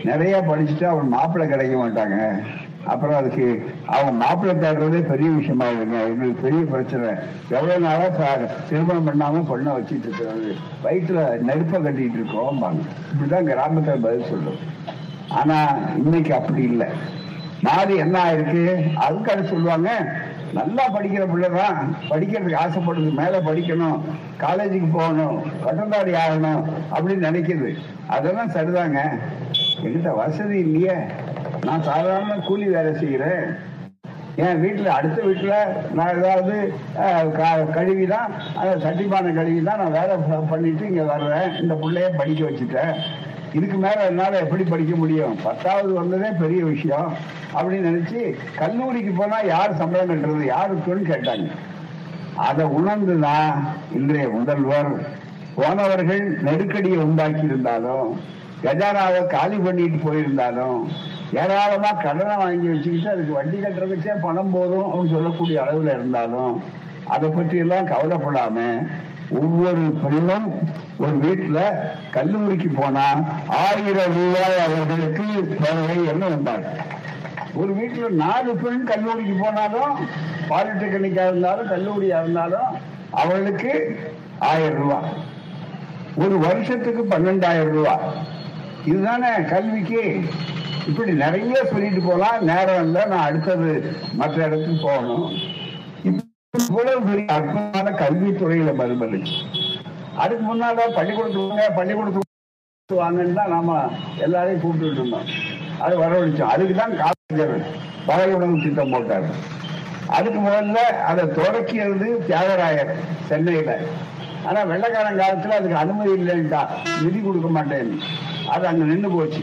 நிறைய படிச்சுட்டு அவன் மாப்பிள்ளை கிடைக்க மாட்டாங்க. அப்புறம் அதுக்கு அவங்க மாப்பிள்ளை தேடுறதே பெரிய விஷயமா இருக்குங்க எங்களுக்கு பெரிய பிரச்சனை. எவ்வளவு நாளா திருமணம் பண்ணாம பொண்ணை வச்சிட்டு இருக்கிறது. வயிற்றுல நெருப்பை கட்டிட்டு இருக்கோம் இப்படிதான் கிராமத்துல பதில் சொல்லும். ஆனா இன்னைக்கு அப்படி இல்லை. மாறி என்ன ஆயிருக்கு? அதுக்காக சொல்லுவாங்க நல்லா படிக்கிற பிள்ளைதான். படிக்கிறதுக்கு ஆசைப்படுது. மேல படிக்கணும். காலேஜுக்கு போகணும். பட்டதாரி ஆகணும் அப்படின்னு நினைக்குது. அதெல்லாம் சரிதாங்க. என்கிட்ட வசதி இல்லையே. நான் சாதாரண கூலி வேலை செய்கிறேன். என் வீட்டுல அடுத்த வீட்டுல நான் ஏதாவது கழுவி தான் கழுவிதான் அந்த சட்டிப்பானை கழுவி தான் நான் வேலை பண்ணிட்டு இங்க வர்றேன். இந்த பிள்ளைய படிக்க வச்சுட்டேன். இதுக்கு மேல என்னால எப்படி படிக்க முடியும்? பத்தாவது வந்ததே பெரிய விஷயம். அப்படின்னு நினைச்சு கல்லூரிக்கு போனா யார் சம்பளம் கட்டுறது? யாருக்குன்னு கேட்டாங்க. அதை உணர்ந்து தான் இன்றைய முதல்வர் போனவர்கள் நெருக்கடியை உண்டாக்கி இருந்தாலும் கஜானாவை காலி பண்ணிட்டு போயிருந்தாலும் ஏராளமா கடனை வாங்கி வச்சுக்கிட்டு அதுக்கு வட்டி கட்டுறதுக்கே பணம் போதும் அப்படின்னு சொல்லக்கூடிய அளவுல இருந்தாலும் அதை பற்றி எல்லாம் கவலைப்படாம ஒவ்வொரு பெண்ணும் ஒரு வீட்டுல கல்லூரிக்கு போனா ஆயிரம் ரூபாய் அவர்களுக்கு தேவை என்ன வந்தாங்க ஒரு வீட்டுல நாலு பெண் கல்லூரிக்கு போனாலும் பாலிடெக்னிக்கா இருந்தாலும் கல்லூரியா இருந்தாலும் அவளுக்கு ஆயிரம் ரூபாய். ஒரு வருஷத்துக்கு பன்னெண்டாயிரம் ரூபாய். இதுதானே கல்விக்கு இப்படி நிறைய சொல்லிட்டு போலாம். நேரம் இல்லை நான் அடுத்தது மற்ற இடத்துக்கு போகணும். இவ்வளவு பெரிய அற்புதமான கல்வித்துறையில மறுபடி. அதுக்கு முன்னால பள்ளிக்கூடத்துக்கு பள்ளிக்கூடத்துக்கு வாங்கன்னு தான் நாம எல்லாரையும் கூப்பிட்டு இருந்தோம். அது வரவழைச்சோம். அதுக்கு தான் காலேஜர் பகல் உணவு திட்டம் போட்டார். அதுக்கு முதல்ல அதை தொடக்கியது தியாகராயர் சென்னையில. ஆனா வெள்ளக்காரன் காலத்துல அதுக்கு அனுமதி இல்லைன்ட்டா நிதி கொடுக்க மாட்டேன்னு. அது அங்க நின்று போச்சு.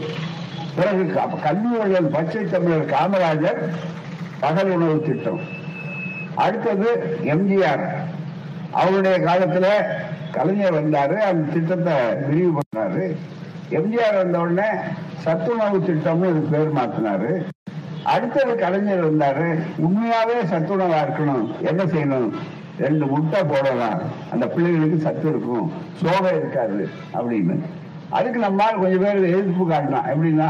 பிறகு அப்ப கல்வி பச்சை தமிழர் காமராஜர் பகல் உணவு திட்டம். அடுத்தது எம்ஜிஆர். அவருடைய காலத்துல கலைஞர் வந்தாரு அந்த திட்டத்தை விரிவு பண்ணாரு. எம்ஜிஆர் வந்த உடனே சத்துணவு திட்டம்னு இது பேர் மாத்தினாரு. அடுத்தது கலைஞர் வந்தாரு உண்மையாவே சத்துணவா இருக்கணும் என்ன செய்யணும்? ரெண்டு முட்டை போடலாம் அந்த பிள்ளைகளுக்கு சத்து இருக்கும் சோகை இருக்காது அப்படின்னு. அதுக்கு நம்மால் கொஞ்சம் பேர் எதிர்ப்பு காட்டினான் எப்படின்னா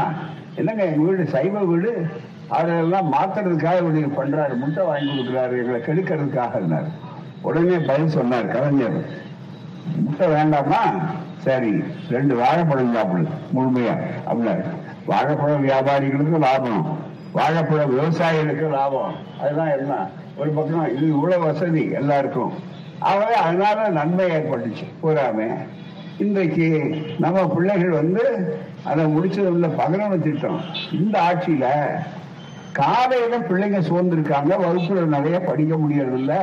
என்னங்க எங்கள் வீடு சைவ வீடு? அதெல்லாம் மாத்துறதுக்காக இப்படி பண்றாரு. முட்டை வாங்கி கொடுக்குறாரு. எங்களை கெடுக்கிறதுக்காக உடனே பதில் சொன்னார் கலைஞர். முட்டை வேண்டாமா? சரி. ரெண்டு வாழைப்பழம் சாப்பிடு. முழுமையா. அப்படின்னாரு. வாழைப்பழம் வியாபாரிகளுக்கு லாபம். வாழைப்பழம் விவசாயிகளுக்கு லாபம். அதுதான் என்ன? ஒரு பக்கம் இது இவ்வளவு வசதி எல்லாருக்கும். ஆகவே அதனால நன்மை ஏற்பட்டுச்சு. பூராமே இன்றைக்கு நம்ம பிள்ளைகள் வந்து அதை முடிச்சது உள்ள பகலவ திட்டம். இந்த ஆட்சியில காலையில பிள்ளைங்க சோர்ந்திருக்காங்க வகுப்புல நிறைய படிக்க முடியறதில்ல.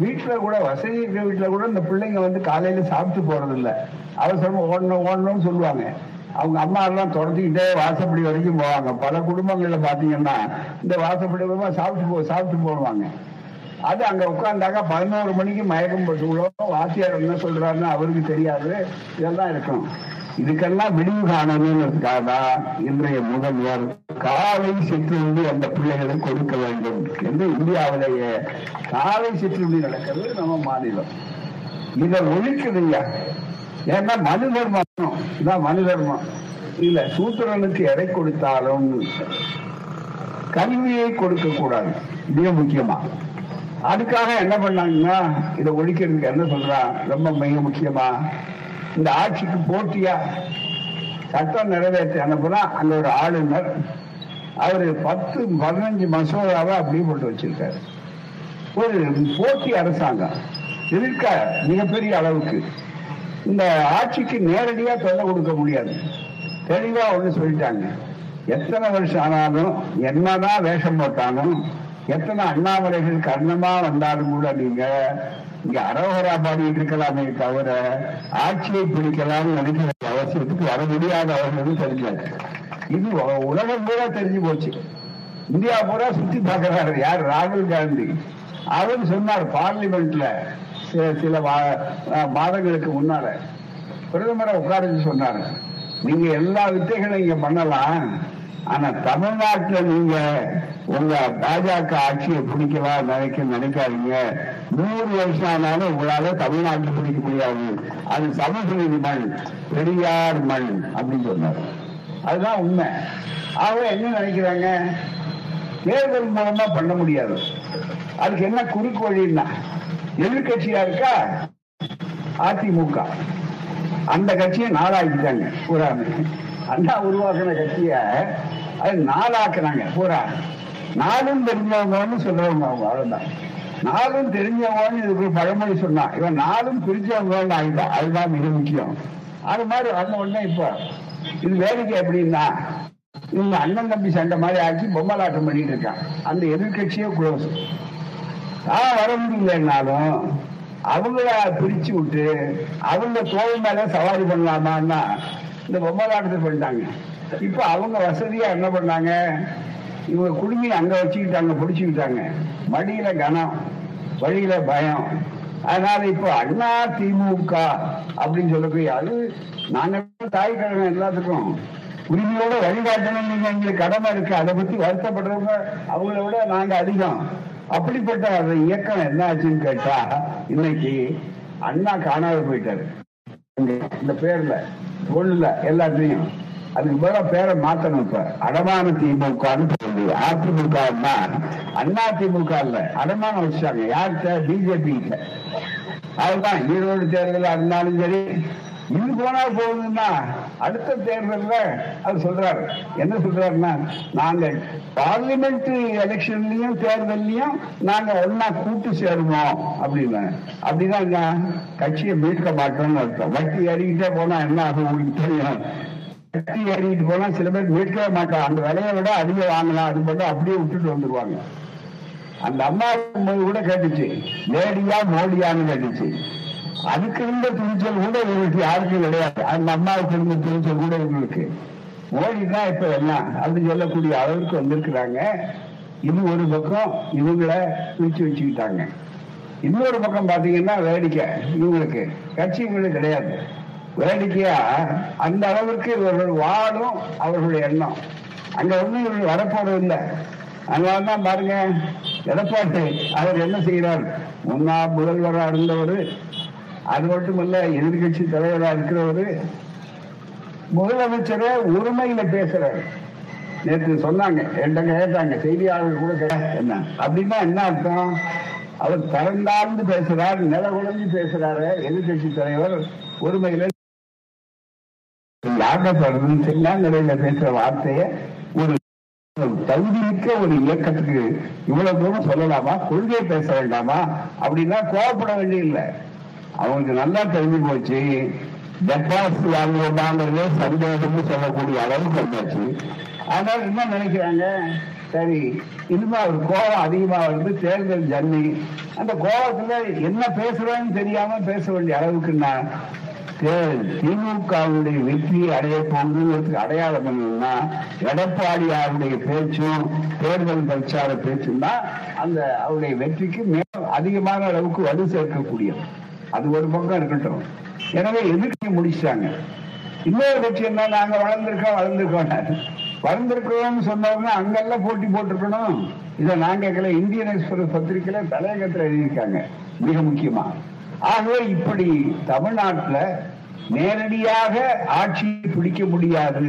வீட்டுல கூட வசதி இருக்கிற வீட்டுல கூட இந்த பிள்ளைங்க வந்து காலையில சாப்பிட்டு போறது இல்ல அவசரம் ஓடணும் ஓடணும்னு சொல்லுவாங்க. அவங்க அம்மா எல்லாம் தொடச்சிக்கிட்டே வாசப்படி வரைக்கும் போவாங்க. பல குடும்பங்கள்ல பாத்தீங்கன்னா இந்த வாசப்படி சாப்பிட்டு போ சாப்பிட்டு போடுவாங்க அது அங்க உட்கார்ந்தாக்க பதினோரு மணிக்கு மயக்கம் போட்டு வாத்தியார் என்ன சொல்றாருன்னு அவருக்கு தெரியாது. இதெல்லாம் இருக்கும். இதுக்கெல்லாம் விடிவு காணணுங்கிறதுக்காக தான் இன்றைய முதல்வர் காலை சிற்றுண்டி அந்த பிள்ளைகளை கொடுக்க வேண்டும். என்று இந்தியாவிலேயே காலை சிற்றுண்டி நடக்கிறது நம்ம மாநிலம். இதை ஒழிக்குதுங்க ஏன்னா மனு தர்மம். இதான் மனு தர்மம். இல்ல சூத்திரனுக்கு எடை கொடுத்தாலும் கல்வியை கொடுக்க கூடாது மிக முக்கியமா. அதுக்காக என்ன பண்ணாங்கன்னா இதை ஒழிக்கிறதுக்கு என்ன சொல்றான் ரொம்ப மிக முக்கியமா இந்த ஆட்சிக்கு போட்டியா? சட்டம் நிறைவேற்றி அனுப்புனா அங்க ஒரு ஆளுநர் அவரு பத்து பதினஞ்சு மசோதாவை அப்படியே போட்டு வச்சிருக்காரு. ஒரு போட்டி அரசாங்கம். இருக்க? மிகப்பெரிய அளவுக்கு. இந்த ஆட்சிக்கு நேரடியா தொல்லை கொடுக்க முடியாது. தெளிவா ஒண்ணு சொல்லிட்டாங்க. எத்தனை வருஷம் ஆனாலும் என்னதான் வேஷம் போட்டாலும் எத்தனை அண்ணாமலைகள் கர்ணமா வந்தாலும் கூட நீங்க இங்க அரோகரா பாடிட்டு இருக்கலாமே தவிர ஆட்சியை பிடிக்கலாம்னு நினைக்கிற அவசியத்துக்கு வர முடியாத அவர்கள் தெரிஞ்சாச்சு இது உலகம் கூட தெரிஞ்சு போச்சு. இந்தியா பூரா சுத்தி பார்க்கிறாரு. யார்? ராகுல் காந்தி. அவர் சொன்னார் பார்லிமெண்ட்ல சில- சில மாதங்களுக்கு முன்னால. பிரதமரை உட்கார்ந்து சொன்னாரு. நீங்க எல்லா வித்தைகளும் இங்க பண்ணலாம். ஆனா தமிழ்நாட்டுல நீங்க உங்க பாஜக ஆட்சியை பிடிக்கலாம் நினைக்க நினைக்காதீங்க. நூறு வருஷம் ஆனாலும் உங்களால தமிழ்நாட்டில் பிடிக்க முடியாது. அது சமஸ்கிருதி மண் பெரியார் மண் அப்படின்னு சொன்னார். அதுதான் உண்மை. அவங்க என்ன நினைக்கிறாங்க? தேர்தல் மூலமா பண்ண முடியாது. அதுக்கு என்ன குறுக்கோழின்னா எதிர்கட்சியா இருக்கா? அதிமுக. அந்த கட்சியை நாளாக்கிட்டாங்க. ஒரு அண்ணா உருவாக்கின கட்சிய அது நாளாக்குனாங்க பூரா. நாளும் தெரிஞ்சவங்கன்னு சொல்றவங்க அவங்க அவ்வளவுதான். நாளும் தெரிஞ்சவங்கன்னு இதுக்கு பழமொழி சொன்னான் இவன் நாளும் பிரிச்சவங்கன்னு ஆகிட்டா அதுதான் மிக முக்கியம். அது மாதிரி வந்த உடனே இப்ப இது வேடிக்கை எப்படின்னா இவங்க அண்ணன் தம்பி சண்டை மாதிரி ஆக்கி பொம்மலாட்டம் பண்ணிட்டு இருக்கான். அந்த எதிர்கட்சியே குளோஸ் நான் வர முடியலன்னாலும் அவங்கள பிரிச்சு விட்டு அவங்க தோல் மேல சவாரி பண்ணலாமான்னா இந்த பொம்மலாட்டத்தை பண்ணிட்டாங்க. இப்ப அவங்க வசதியா என்ன பண்ணாங்க? இவங்க குடுமி அங்க வச்சுக்கிட்டாங்க பிடிச்சுக்கிட்டாங்க. மடியில கனம் வழியில பயம். அதனால இப்போ அண்ணா திமுக அப்படின்னு சொல்லக்கூடிய அது நாங்க தாய் கழகம் எல்லாத்துக்கும் உரிமையோட வழிகாட்டணும் நீங்க எங்களுக்கு கடமை இருக்கு. அதை பத்தி வருத்தப்படுறவங்க அவங்கள விட நாங்க அதிகம். அப்படிப்பட்ட அந்த இயக்கம் என்ன ஆச்சுன்னு கேட்டா இன்னைக்கு அண்ணா காணாம போயிட்டாரு. இந்த பேர்ல பொண்ணுல எல்லாத்தையும் அதுக்கு மேல பேரை மாத்தணும் இப்ப. அடமான திமுகன்னு சொல்லி அதிமுகன்னா அண்ணா. திமுக இல்ல. அடமானம் வச்சாங்க யார்கிட்ட பிஜேபி அதுதான் ஈரோடு தேர்தல் இருந்தாலும் சரி இது போனா போகுதுன்னா அடுத்த தேர்தல்ல அது சொல்றாரு. என்ன சொல்றாருன்னா நாங்க பார்லிமெண்ட் எலெக்ஷன்லயும் தேர்தல்லையும் நாங்க ஒன்னா கூட்டு சேருவோம் அப்படின்னு. அப்படின்னா கட்சியை மீட்க மாட்டோம்னு அர்த்தம். வட்டி அறிகிட்டே போனா என்ன ஆகும்? உங்களுக்கு தெரியும் வட்டி ஏறிட்டு போனா சில பேர் மீட்கவே மாட்டாங்க. அந்த விலையை விட அதிகம் வாங்கலாம் அது மட்டும் அப்படியே விட்டுட்டு வந்துருவாங்க. அந்த அம்மா கூட கேட்டுச்சு. லேடியா மோடியான்னு கேட்டுச்சு. அதுக்கு இருந்த துணிச்சல் கூட இவங்களுக்கு யாருக்கும் கிடையாது. அந்த அம்மாவுக்கு இருந்த துணிச்சல் கூட இவங்களுக்கு மோடி தான் இப்ப என்ன? அப்படின்னு சொல்லக்கூடிய அளவுக்கு வந்திருக்கிறாங்க. இது ஒரு பக்கம் இவங்களை பிரிச்சு வச்சுக்கிட்டாங்க. இன்னொரு பக்கம் பாத்தீங்கன்னா வேடிக்கை இவங்களுக்கு. கட்சி இவங்களுக்கு கிடையாது. வேடிக்கையா? அந்த அளவுக்கு இவர்கள் வாழும் அவர்களுடைய எண்ணம். அங்க ஒண்ணு இவர்கள் வரப்போறது இல்லை. அதனாலதான் பாருங்க எடப்பாடி அவர் என்ன செய்கிறார்? முன்னாள் முதல்வராக இருந்தவர் அது மட்டுமல்ல எதிர்கட்சி தலைவராக இருக்கிறவர் முதலமைச்சரே உரிமையில பேசுறாரு. நேற்று சொன்னாங்க என்கிட்ட கேட்டாங்க செய்தியாளர்கள் கூட கேட்டாங்க என்ன? அப்படின்னா என்ன அர்த்தம்? அவர் தரந்தாழ்ந்து பேசுறார் நில குழஞ்சு பேசுறாரு எதிர்கட்சி தலைவர் உரிமையில யாகப்படுறதுன்னு பேசுற வார்த்தைய ஒரு தகுதிமிக்க ஒரு இயக்கத்துக்கு இவ்வளவு தூரம் சொல்லலாமா? கொள்கை பேச வேண்டாமா? அப்படின்னா கோவப்பட வேண்டியதில்லை. அவங்களுக்கு நல்லா தெரிஞ்சு போச்சு. டெபாசிட் வாங்குறதாங்கிறதே சந்தேகம்னு சொல்லக்கூடிய அளவுக்கு வந்தாச்சு. அதனால என்ன நினைக்கிறாங்க? சரி இனிமே அவர் கோபம் அதிகமா வந்து தேர்தல் ஜன்னி. அந்த கோபத்துல என்ன பேசுறோன்னு தெரியாம பேச வேண்டிய அளவுக்குன்னா திமுகவுடைய வெற்றியை அடைய போகுதுங்கிறதுக்கு அடையாளம் என்னன்னா எடப்பாடியாருடைய பேச்சும் தேர்தல் பிரச்சார பேச்சும் தான் அந்த அவருடைய வெற்றிக்கு மேலும் அதிகமான அளவுக்கு வலு சேர்க்கக்கூடியது. அது ஒரு பக்கம் இருக்கட்டும். எனவே எதிர்க்க முடிச்சிட்டாங்க இன்னொரு கட்சி என்ன? நாங்க வளர்ந்திருக்கோம் வளர்ந்துருக்கோம். வளர்ந்திருக்கிறோம்னு சொன்னவங்க அங்கெல்லாம் போட்டி போட்டிருக்கணும். இதை நான் கேட்கல. இந்தியன் எக்ஸ்பிரஸ் பத்திரிகையில தலையகத்தில் எழுதியிருக்காங்க. மிக முக்கியமா. ஆகவே இப்படி தமிழ்நாட்டில் நேரடியாக ஆட்சியை பிடிக்க முடியாது.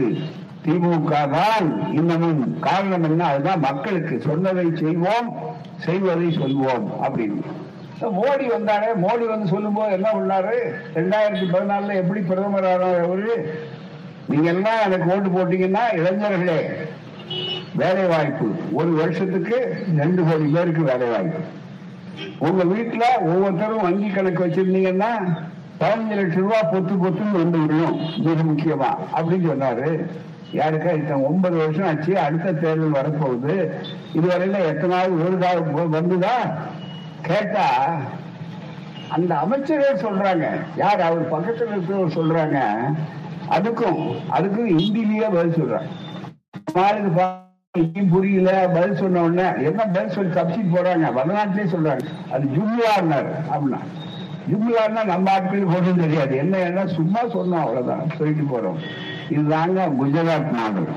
திமுக தான் இன்னமும் காரணம் என்ன? அதுதான் மக்களுக்கு சொன்னதை செய்வோம் செய்வதை சொல்வோம் அப்படின்னு. மோடி வந்தாரு. மோடி வந்து சொல்லும் போது என்ன பண்ணாரு? ரெண்டாயிரத்தி பதினாலுல எப்படி பிரதமர் ஆனார் அவரு? நீங்க எல்லாம் எனக்கு ஓட்டு போட்டீங்கன்னா இளைஞர்களே வேலை வாய்ப்பு ஒரு வருஷத்துக்கு ரெண்டு கோடி பேருக்கு வேலை வாய்ப்பு உங்க வீட்டுல ஒவ்வொருத்தரும் வங்கி கணக்கு வச்சிருந்தீங்கன்னா பதினஞ்சு லட்சம் ரூபாய் பொத்து பொத்துன்னு வந்து விடணும். மிக முக்கியமா. அப்படின்னு சொன்னாரு. யாருக்கா இத்தனை ஒன்பது வருஷம் ஆச்சு. அடுத்த தேர்தல் வரப்போகுது. இதுவரையில எத்தனாவது ஒரு காலம் வந்துதா? கேட்டா அந்த அமைச்சர்கள் சொல்றாங்க. யார்? அவர் பக்கத்தில் இருக்கிறவர் சொல்றாங்க. அதுக்கும் அதுக்கும் ஹிந்திலேயே பதில் சொல்றாங்க. புரியல பதில் சொன்ன உடனே என்ன பதில் சொல்லி தப்பிச்சு போறாங்க வடநாட்டிலே சொல்றாங்க. அது ஜும்லான்னாரு அப்படின்னா. ஜும்லான்னா நம்ம ஆட்களுக்கு ஒன்றும் தெரியாது. என்ன என்ன? சும்மா சொன்னோம் அவ்வளவுதான். சொல்லிட்டு போறோம். இதுதாங்க குஜராத் மாடல்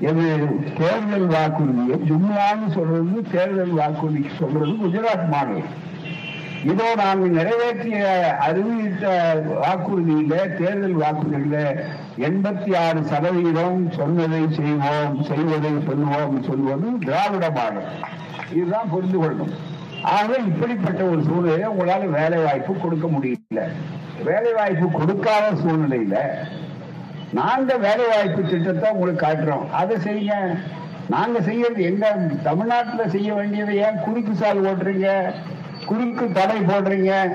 எது? தேர்தல் வாக்குறுதியை ஜும்லான்னு சொல்றது தேர்தல் வாக்குறுதிக்கு சொல்றது குஜராத் மாடல் இதோ நாங்கள் நிறைவேற்றிய அறிவித்த வாக்குறுதியில தேர்தல் வாக்குறுதியில எண்பத்தி ஆறு சதவீதம் சொன்னதை செய்வோம் செய்வதை சொல்லுவோம் சொல்வது திராவிட மாடல் இதுதான் புரிந்து கொள்ளணும். ஆகவே இப்படிப்பட்ட ஒரு சூழ்நிலையை உங்களால வேலை வாய்ப்பு கொடுக்க முடியல. வேலை வாய்ப்பு கொடுக்காத சூழ்நிலையில நாங்க வேலை வாய்ப்பு திட்டத்தை உங்களுக்கு காட்டுறோம். அதை செய்யுங்க. நாங்க செய்யறது எங்க? தமிழ்நாட்டுல செய்ய வேண்டியதை ஏன் குறுக்கு சால் ஓட்டுறீங்க? குறுக்கு தடை போடுறீங்க.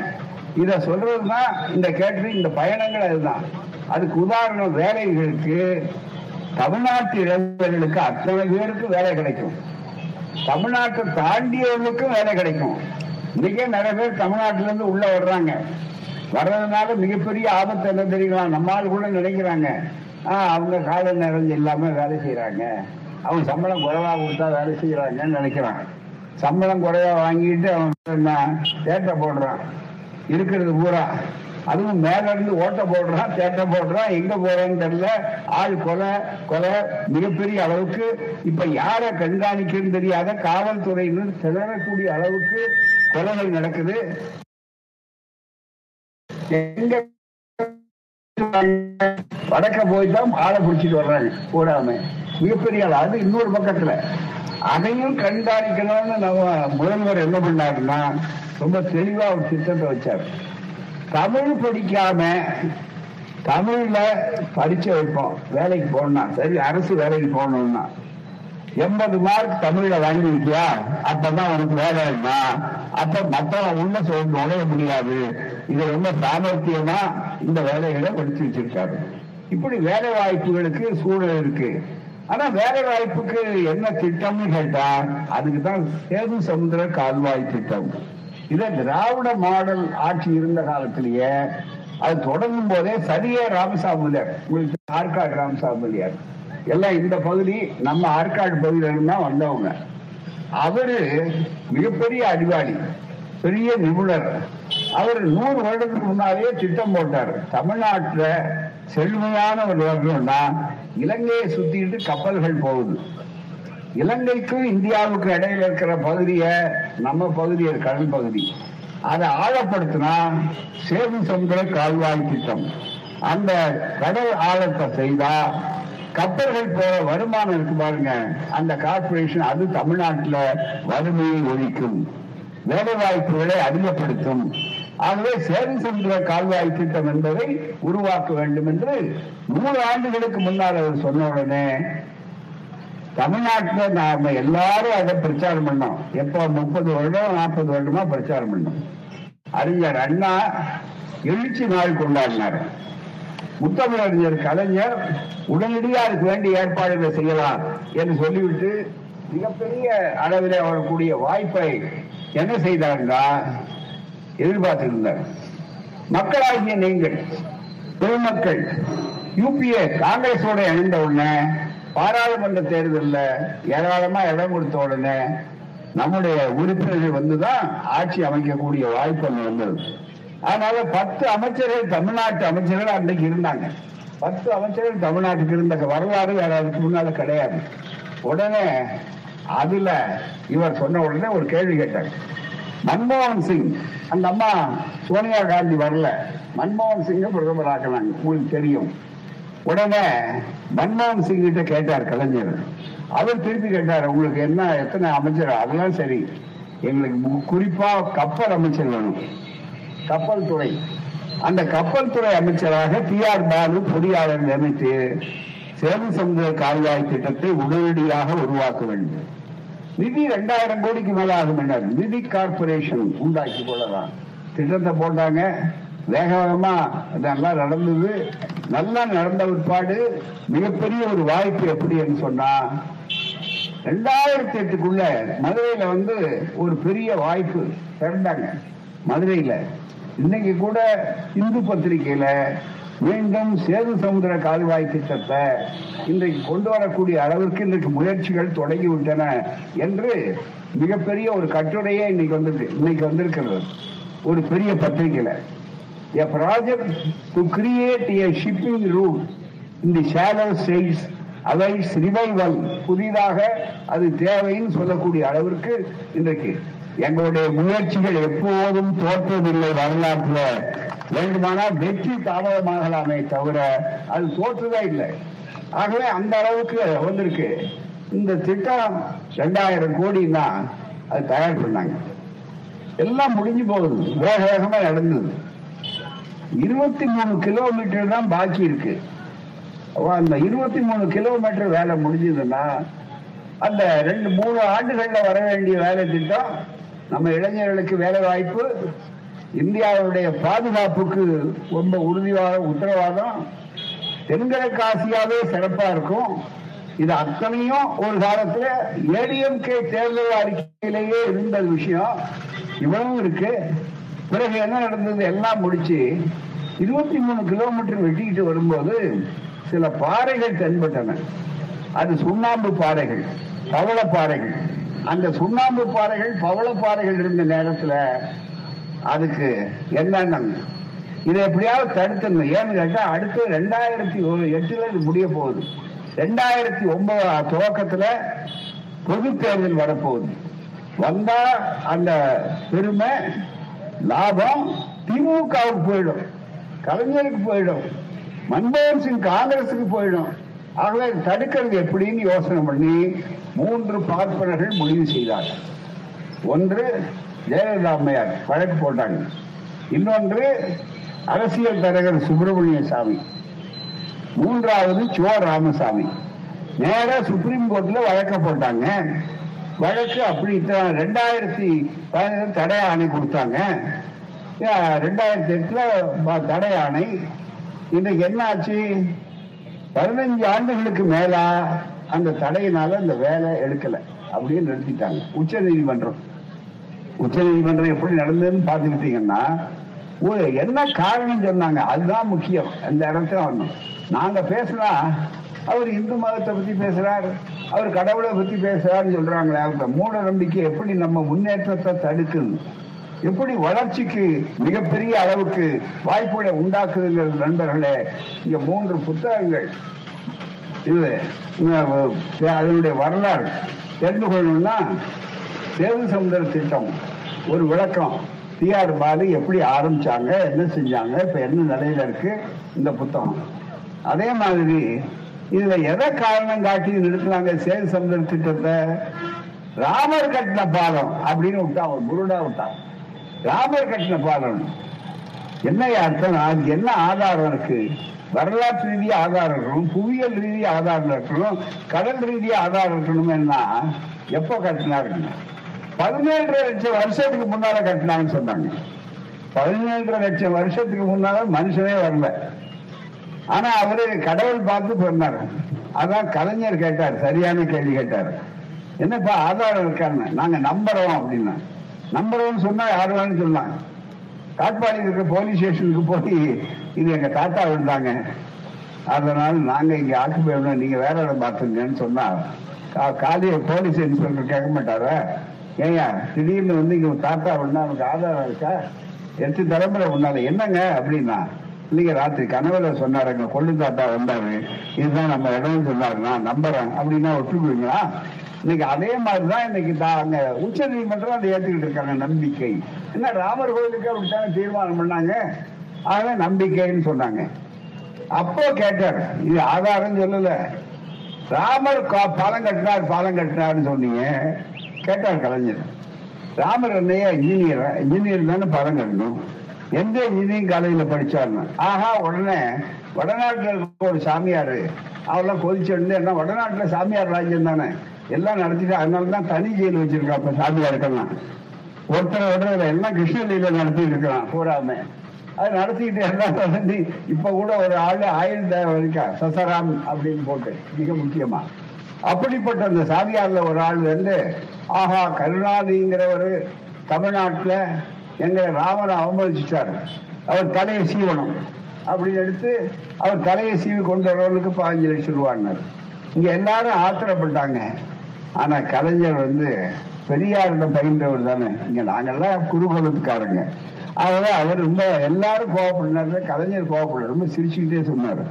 இத சொல்றதுதான் இந்த கேட்டரிங் இந்த பயணங்கள் அதுதான். அதுக்கு உதாரணம் வேலைகளுக்கு தமிழ்நாட்டு இளைஞர்களுக்கு அத்தனை பேருக்கு வேலை கிடைக்கும். தமிழ்நாட்டை தாண்டியவர்களுக்கும் வேலை கிடைக்கும். இன்னைக்கே நிறைய பேர் தமிழ்நாட்டில இருந்து உள்ள வர்றாங்க. வர்றதுனால மிகப்பெரிய ஆபத்து என்ன தெரியலாம் நம்மால் கூட நினைக்கிறாங்க. ஆஹ் அவங்க கால நேரம் இல்லாம வேலை செய்யறாங்க அவங்க சம்பளம் குறைவா கொடுத்தா வேலை செய்யறாங்கன்னு நினைக்கிறாங்க. சம்பளம் குறைய வாங்கிட்டு அவன் தேட்டை போடுறான். இருக்கிறது பூரா. அதுவும் மேல இருந்து ஓட்ட போடுறான் தேட்டை போடுறான் எங்க போறான்னு தெரியல. ஆள் கொலை கொலை மிகப்பெரிய அளவுக்கு. இப்ப யார கண்காணிக்கன்னு தெரியாத காவல்துறையினர் திணறக்கூடிய அளவுக்கு கொலைகள் நடக்குது. எங்க வடக்க போய் தான் ஆளை பிடிச்சிட்டு வர்றாங்க. கூடாம மிகப்பெரிய ஆள். அது இன்னொரு பக்கத்துல. அதையும் கண்காணிக்கணும்னு நம்ம முதல்வர் என்ன பண்ணாருன்னா ரொம்ப தெளிவா ஒரு திட்டத்தை வச்சாரு. தமிழ் படிக்காம தமிழ்ல படிச்ச வைப்போம். வேலைக்கு போகணும்னா சரி அரசு வேலைக்கு போகணும்னா. எண்பது மார்க் தமிழ்ல வாங்கிருக்கியா அப்பதான் உனக்கு வேலை இருந்தா அப்ப மத்தவன் உள்ள சொல்ல நுழைய முடியாது. இது ரொம்ப சாமர்த்தியமா இந்த வேலைகளை படிச்சு வச்சிருக்காரு. இப்படி வேலை வாய்ப்புகளுக்கு சூழல் இருக்கு. ஆனா வேலை வாய்ப்புக்கு என்ன திட்டம்னு கேட்டா அதுக்கு தான் சேது சமுத்திர கால்வாய் திட்டம். இத திராவிட மாடல் ஆட்சி இருந்த காலத்திலேயே அது தொடங்கும் போதே சரியே ராமசாமியார் உங்களுக்கு ஆற்காடு ராமசாமியார் எல்லாம் இந்த பகுதி நம்ம ஆற்காடு பகுதியில தான் வந்தவங்க. அவரு மிகப்பெரிய அறிவாளி பெரிய நிபுணர். அவர் நூறு வருடத்துக்கு முன்னாலே திட்டம் போட்டார். தமிழ்நாட்டுல செழுமையான ஒரு வரணும்னா இலங்கையை சுத்திட்டு கப்பல்கள் போகுது. இலங்கைக்கும் இந்தியாவுக்கு இடையில இருக்கிற பகுதிய நம்ம பகுதி கடல் பகுதி. அதை ஆழப்படுத்தினா சேது சமுதிர கால்வாய் திட்டம். அந்த கடல் ஆழத்தை செய்தா கப்பல்கள் போற வருமானம் இருக்கு பாருங்க. அந்த கார்பரேஷன் அது தமிழ்நாட்டுல வறுமையை ஒழிக்கும். வேலை வாய்ப்புகளை அதிகப்படுத்தும். ஆகவே சேது சென்ற கால்வாய் திட்டம் என்பதை உருவாக்க வேண்டும் என்று நூறு ஆண்டுகளுக்கு முன்னால் அவர் சொன்ன உடனே தமிழ்நாட்டுல நாம எல்லாரும் அதை பிரச்சாரம் பண்ணோம். எப்போ? முப்பது வருடம் நாற்பது வருடமா பிரச்சாரம் பண்ணோம். அறிஞர் அண்ணா எழுச்சி நாள் கொண்டாடினார். முத்தமிழறிஞர் கலைஞர் உடனடியாக அதுக்கு வேண்டிய ஏற்பாடுகளை செய்யலாம்? என்று சொல்லிவிட்டு மிகப்பெரிய அளவில் வரக்கூடிய வாய்ப்பை என்ன செய்தாருன்னா எதிர்பார்த்திருந்தார். மக்களாகிய நீங்கள் பொதுமக்கள் யூபிஏ காங்கிரஸோட இணைந்த உடனே பாராளுமன்ற தேர்தலில் ஏராளமா இடம் கொடுத்த உடனே நம்முடைய உறுப்பினர்கள் வந்துதான் ஆட்சி அமைக்கக்கூடிய வாய்ப்பு வந்தது அதனால பத்து அமைச்சர்கள் தமிழ்நாட்டு அமைச்சர்கள் அன்றைக்கு இருந்தாங்க. பத்து அமைச்சர்கள் தமிழ்நாட்டுக்கு இருந்த வரலாறு வேற அதுக்கு முன்னால கிடையாது. உடனே அதுல இவர் சொன்ன உடனே ஒரு கேள்வி கேட்டாங்க மன்மோகன் சிங். அந்த அம்மா சோனியா காந்தி வரல. மன்மோகன் சிங்கை பிரதமர் ஆக்கினாங்க உங்களுக்கு தெரியும். உடனே மன்மோகன் சிங் கிட்ட கேட்டார் கலைஞர். அவர் திருப்பி கேட்டார் உங்களுக்கு என்ன எத்தனை அமைச்சர்? அதெல்லாம் சரி. எங்களுக்கு குறிப்பா கப்பல் அமைச்சர் வேணும். கப்பல் துறை. அந்த கப்பல் துறை அமைச்சராக டி ஆர் பாலு பொறியாளர் நியமித்து சேது சமுதாய கால்வாய் திட்டத்தை உடனடியாக உருவாக்க வேண்டும். நிதி ரெண்டாயிரம் கோடிக்கு மேல ஆகும் என்றார் நிதி கார்பரேஷன் உண்டாக்கி கொள்ளலாம். திட்டத்தை போட்டாங்க. வேக வேகமா இதெல்லாம் நடந்தது. நல்லா நடந்த பிற்பாடு மிகப்பெரிய ஒரு வாய்ப்பு எப்படின்னு சொன்னா ரெண்டாயிரத்தி எட்டுக்குள்ள மதுரையில வந்து ஒரு பெரிய வாய்ப்பு திறந்தாங்க மதுரையில. இன்னைக்கு கூட இந்து பத்திரிகையில மீண்டும் சேது சமுதிர கால்வாய் திட்டத்தை இன்றைக்கு கொண்டு வரக்கூடிய அளவிற்கு இன்றைக்கு முயற்சிகள் தொடங்கிவிட்டன என்று மிகப்பெரிய ஒரு கட்டுரையே இன்னைக்கு வந்திருக்கு இன்னைக்கு வந்திருக்கிறது. ஒரு பெரிய பத்திரிகையில. A project to create a shipping route இந்த சேலர் shallow states ரிவைவல் புதிதாக அது தேவைன்னு சொல்லக்கூடிய அளவிற்கு இன்றைக்கு. எங்களுடைய முயற்சிகள் எப்போதும் தோற்றதில்லை வரலாற்றில். வேண்டுமானால் வெற்றி தாமதமாகலாமே தவிர அது தோற்றுதே இல்லை. ஆகவே அந்த அளவுக்கு வந்திருக்கு. இந்த திட்டம் ரெண்டாயிரம் கோடின்னா அது தயார் பண்ணாங்க. எல்லாம் முடிஞ்சு போகுது. வேக வேகமா நடந்தது. இருபத்தி மூணு கிலோமீட்டர் தான் பாக்கி இருக்கு. அந்த இருபத்தி மூணு கிலோமீட்டர் வேலை முடிஞ்சதுன்னா அந்த ரெண்டு மூணு ஆண்டுகள்ல வர வேண்டிய வேலை திட்டம் நம்ம இளைஞர்களுக்கு வேலை வாய்ப்பு இந்தியாவுடைய பாதுகாப்புக்கு ரொம்ப உறுதியாக உத்தரவாதம். தென்கிழக்கு ஆசியாவே சிறப்பா இருக்கும். இது அத்தனையும் ஒரு காலத்துல ஏடிஎம்கே தேர்தல் அறிக்கையிலேயே இருந்த விஷயம். இவ்வளவும் இருக்கு. பிறகு என்ன நடந்தது? எல்லாம் முடிச்சு இருபத்தி மூணு கிலோமீட்டர் வெட்டிக்கிட்டு வரும்போது சில பாறைகள் தென்பட்டன. அது சுண்ணாம்பு பாறைகள் பவள பாறைகள். அந்த சுண்ணாம்பு பாறைகள் பவள பாறைகள் இருந்த நேரத்துல அதுக்கு என்னென்ன இதை எப்படியாவது தடுத்துடணும் ஏன்னு கேட்டா அடுத்து ரெண்டாயிரத்தி எட்டுல இது முடிய போகுது. ரெண்டாயிரத்தி ஒன்பது துவக்கத்துல பொது தேர்தல் வரப்போகுது. வந்தா அந்த பெருமை லாபம் திமுகவுக்கு போயிடும். கலைஞருக்கு போயிடும். மன்மோகன் சிங் காங்கிரசுக்கு போயிடும். ஆகவே தடுக்கிறது எப்படின்னு யோசனை பண்ணி மூன்று பார்ப்பனர்கள் முடிவு செய்தார்கள். ஒன்று ஜெயலலிதா அம்மையார் வழக்கு போட்டாங்க. இன்னொன்று அரசியல் தலைவர் சுப்பிரமணிய சாமி மூன்றாவது சோ. ராமசாமி. நேரா சுப்ரீம் கோர்ட்ல வழக்க போட்டாங்க. வழக்கு அப்படி ரெண்டாயிரத்தி பதினேழு தடை ஆணை கொடுத்தாங்க. ரெண்டாயிரத்தி எட்டுல ப- தடை ஆணை. இன்றைக்கு என்ன ஆச்சு பதினஞ்சு ஆண்டுகளுக்கு மேலா அந்த தடையினால அந்த வேலை எடுக்கல. அப்படின்னு நிறுத்திட்டாங்க. உச்ச நீதிமன்றம் உச்ச நீதிமன்றம் எப்படி நடந்ததுன்னு பார்த்துக்கிட்டீங்கன்னா ஒரு என்ன காரணம் சொன்னாங்க அதுதான் முக்கியம். அந்த இடத்துல வரணும். நாங்க பேசினா அவர் இந்து மதத்தை பத்தி பேசுறாரு அவர் கடவுளை பத்தி பேசுறாருன்னு சொல்றாங்களே அவங்க மூட நம்பிக்கை எப்படி நம்ம முன்னேற்றத்தை தடுக்குது? எப்படி வளர்ச்சிக்கு மிகப்பெரிய அளவுக்கு வாய்ப்புகளை உண்டாக்குதுங்கிறது நண்பர்களே இங்க மூன்று புத்தகங்கள். இது அதனுடைய வரலாறு. தெரிந்து கொள்ளணும்னா சேது சமுதிர திட்டம் ஒரு விளக்கம். டிஆர் பாலு எப்படி ஆரம்பிச்சாங்க என்ன செஞ்சாங்க இப்ப என்ன நிலையில இருக்கு இந்த புத்தகம். அதே மாதிரி இதுல எதை காரணம் காட்டி நிறுத்தினாங்க சேது சமுதிர திட்டத்தை ராமர் கட்டின பாலம் அப்படின்னு விட்டான் ஒரு குருடா விட்டான் ராமர் கட்டின பாலம். என்ன அர்த்தம்? அதுக்கு என்ன ஆதாரம் இருக்கு? வரலாற்று ரீதியாக ஆதாரம் இருக்கணும் புவியியல் ரீதியாக ஆதாரம் இருக்கணும் கடல் ரீதியாக ஆதாரம் இருக்கணும்னா கட்டினா கட்டினாருங்க? பதினேழரை லட்சம் வருஷத்துக்கு முன்னால கட்டினாங்கன்னு சொன்னாங்க. பதினேழரை லட்சம் வருஷத்துக்கு முன்னால மனுஷனே வரல. ஆனா அவரு கடவுள் பார்த்து சொன்னார். அதான் கலைஞர் கேட்டார் சரியான கேள்வி கேட்டார். என்னப்பா ஆதாரம் இருக்கான்னு. நாங்க நம்புறோம் அப்படின்னா. நம்புறோம்னு சொன்னா யார் வேணும் சொல்லலாம் காட்பாடி இருக்கிற போலீஸ் ஸ்டேஷனுக்கு போய் இது எங்க தாத்தா இருந்தாங்க. அதனால நாங்க இங்க ஆக்குப்பை நீங்க வேற இடம் பார்த்துங்கன்னு சொன்னா கா- போலீஸ் இன்ஸ்பெக்டர் கேட்க மாட்டாரா? ஏங்க திடீர்னு வந்து இங்க தாத்தா அப்படின்னா அவனுக்கு ஆதாரம் இருக்கா? எட்டு தலைமுறை முன்னால என்னங்க அப்படின்னா இன்னைக்கு ராத்திரி கனவுல சொன்னாருங்க கொள்ளு தாத்தா வந்தாரு. இதுதான் நம்ம இடம்னு சொன்னாரு நான் நம்புறேன். அப்படின்னா ஒத்துக்குவீங்களா? இன்னைக்கு அதே மாதிரிதான் இன்னைக்கு தா- அங்க உச்ச நீதிமன்றம் அதை ஏத்துக்கிட்டு இருக்காங்க நம்பிக்கை. என்ன ராமர் கோயிலுக்கு அப்படித்தானே தீர்மானம் பண்ணாங்க? ஆக நம்பிக்கைன்னு சொன்னாங்க. அப்போ கேட்டார் இது ஆதாரம் சொல்லல. ராமர் பாலம் கட்டினார் பாலம் கட்டினார்னு சொன்னீங்க. கேட்டார் கலைஞர். ராமர் என்னையா இன்ஜினியர் இன்ஜினியர் தானே பாலம் கட்டணும். எந்த இன்ஜினியரிங் காலேஜில் படிச்சாருன்னு? ஆஹா உடனே வடநாட்டில் இருக்க ஒரு சாமியாரு. அவெல்லாம் கொதிச்சு என்ன வடநாட்டுல சாமியார் ராஜ்யம் தானே? எல்லாம் நடத்திட்டு அதனால தான் தனி ஜெயில் வச்சிருக்கா இப்ப சாமியாருக்கெல்லாம். ஒருத்தர் ஒருத்தர் எல்லாம் கிருஷ்ணலீல நடத்திட்டு இருக்கிறான் பூராமே. அது நடத்திக்கிட்டு எல்லாம் நடத்தி இப்ப கூட ஒரு ஆளு ஆயுள் தேவை இருக்கா? சசராம் அப்படின்னு போட்டு மிக முக்கியமா. அப்படிப்பட்ட அந்த சாதியாரில் ஒரு ஆள் வந்து ஆஹா கருணாநிதிங்கிறவர் தமிழ்நாட்டில் எங்களை ராமனை அவமதிச்சிட்டார். அவர் தலையை சீவனம் அப்படின்னு எடுத்து அவர் தலையை சீவி கொண்டு வரவனுக்கு பதினஞ்சு லட்சம் ரூபான்னார். இங்க எல்லாரும் ஆத்திரப்பட்டாங்க. ஆனா கலைஞர் வந்து பெரியாரிடம் பயின்றவர் தானே. இங்க நாங்கெல்லாம் குருகுலத்துக்காரங்க. அதனால அவர் ரொம்ப எல்லாரும் கோவப்படினாரு கலைஞர் கோவப்பட ரொம்ப சிரிச்சுக்கிட்டே சொன்னார்.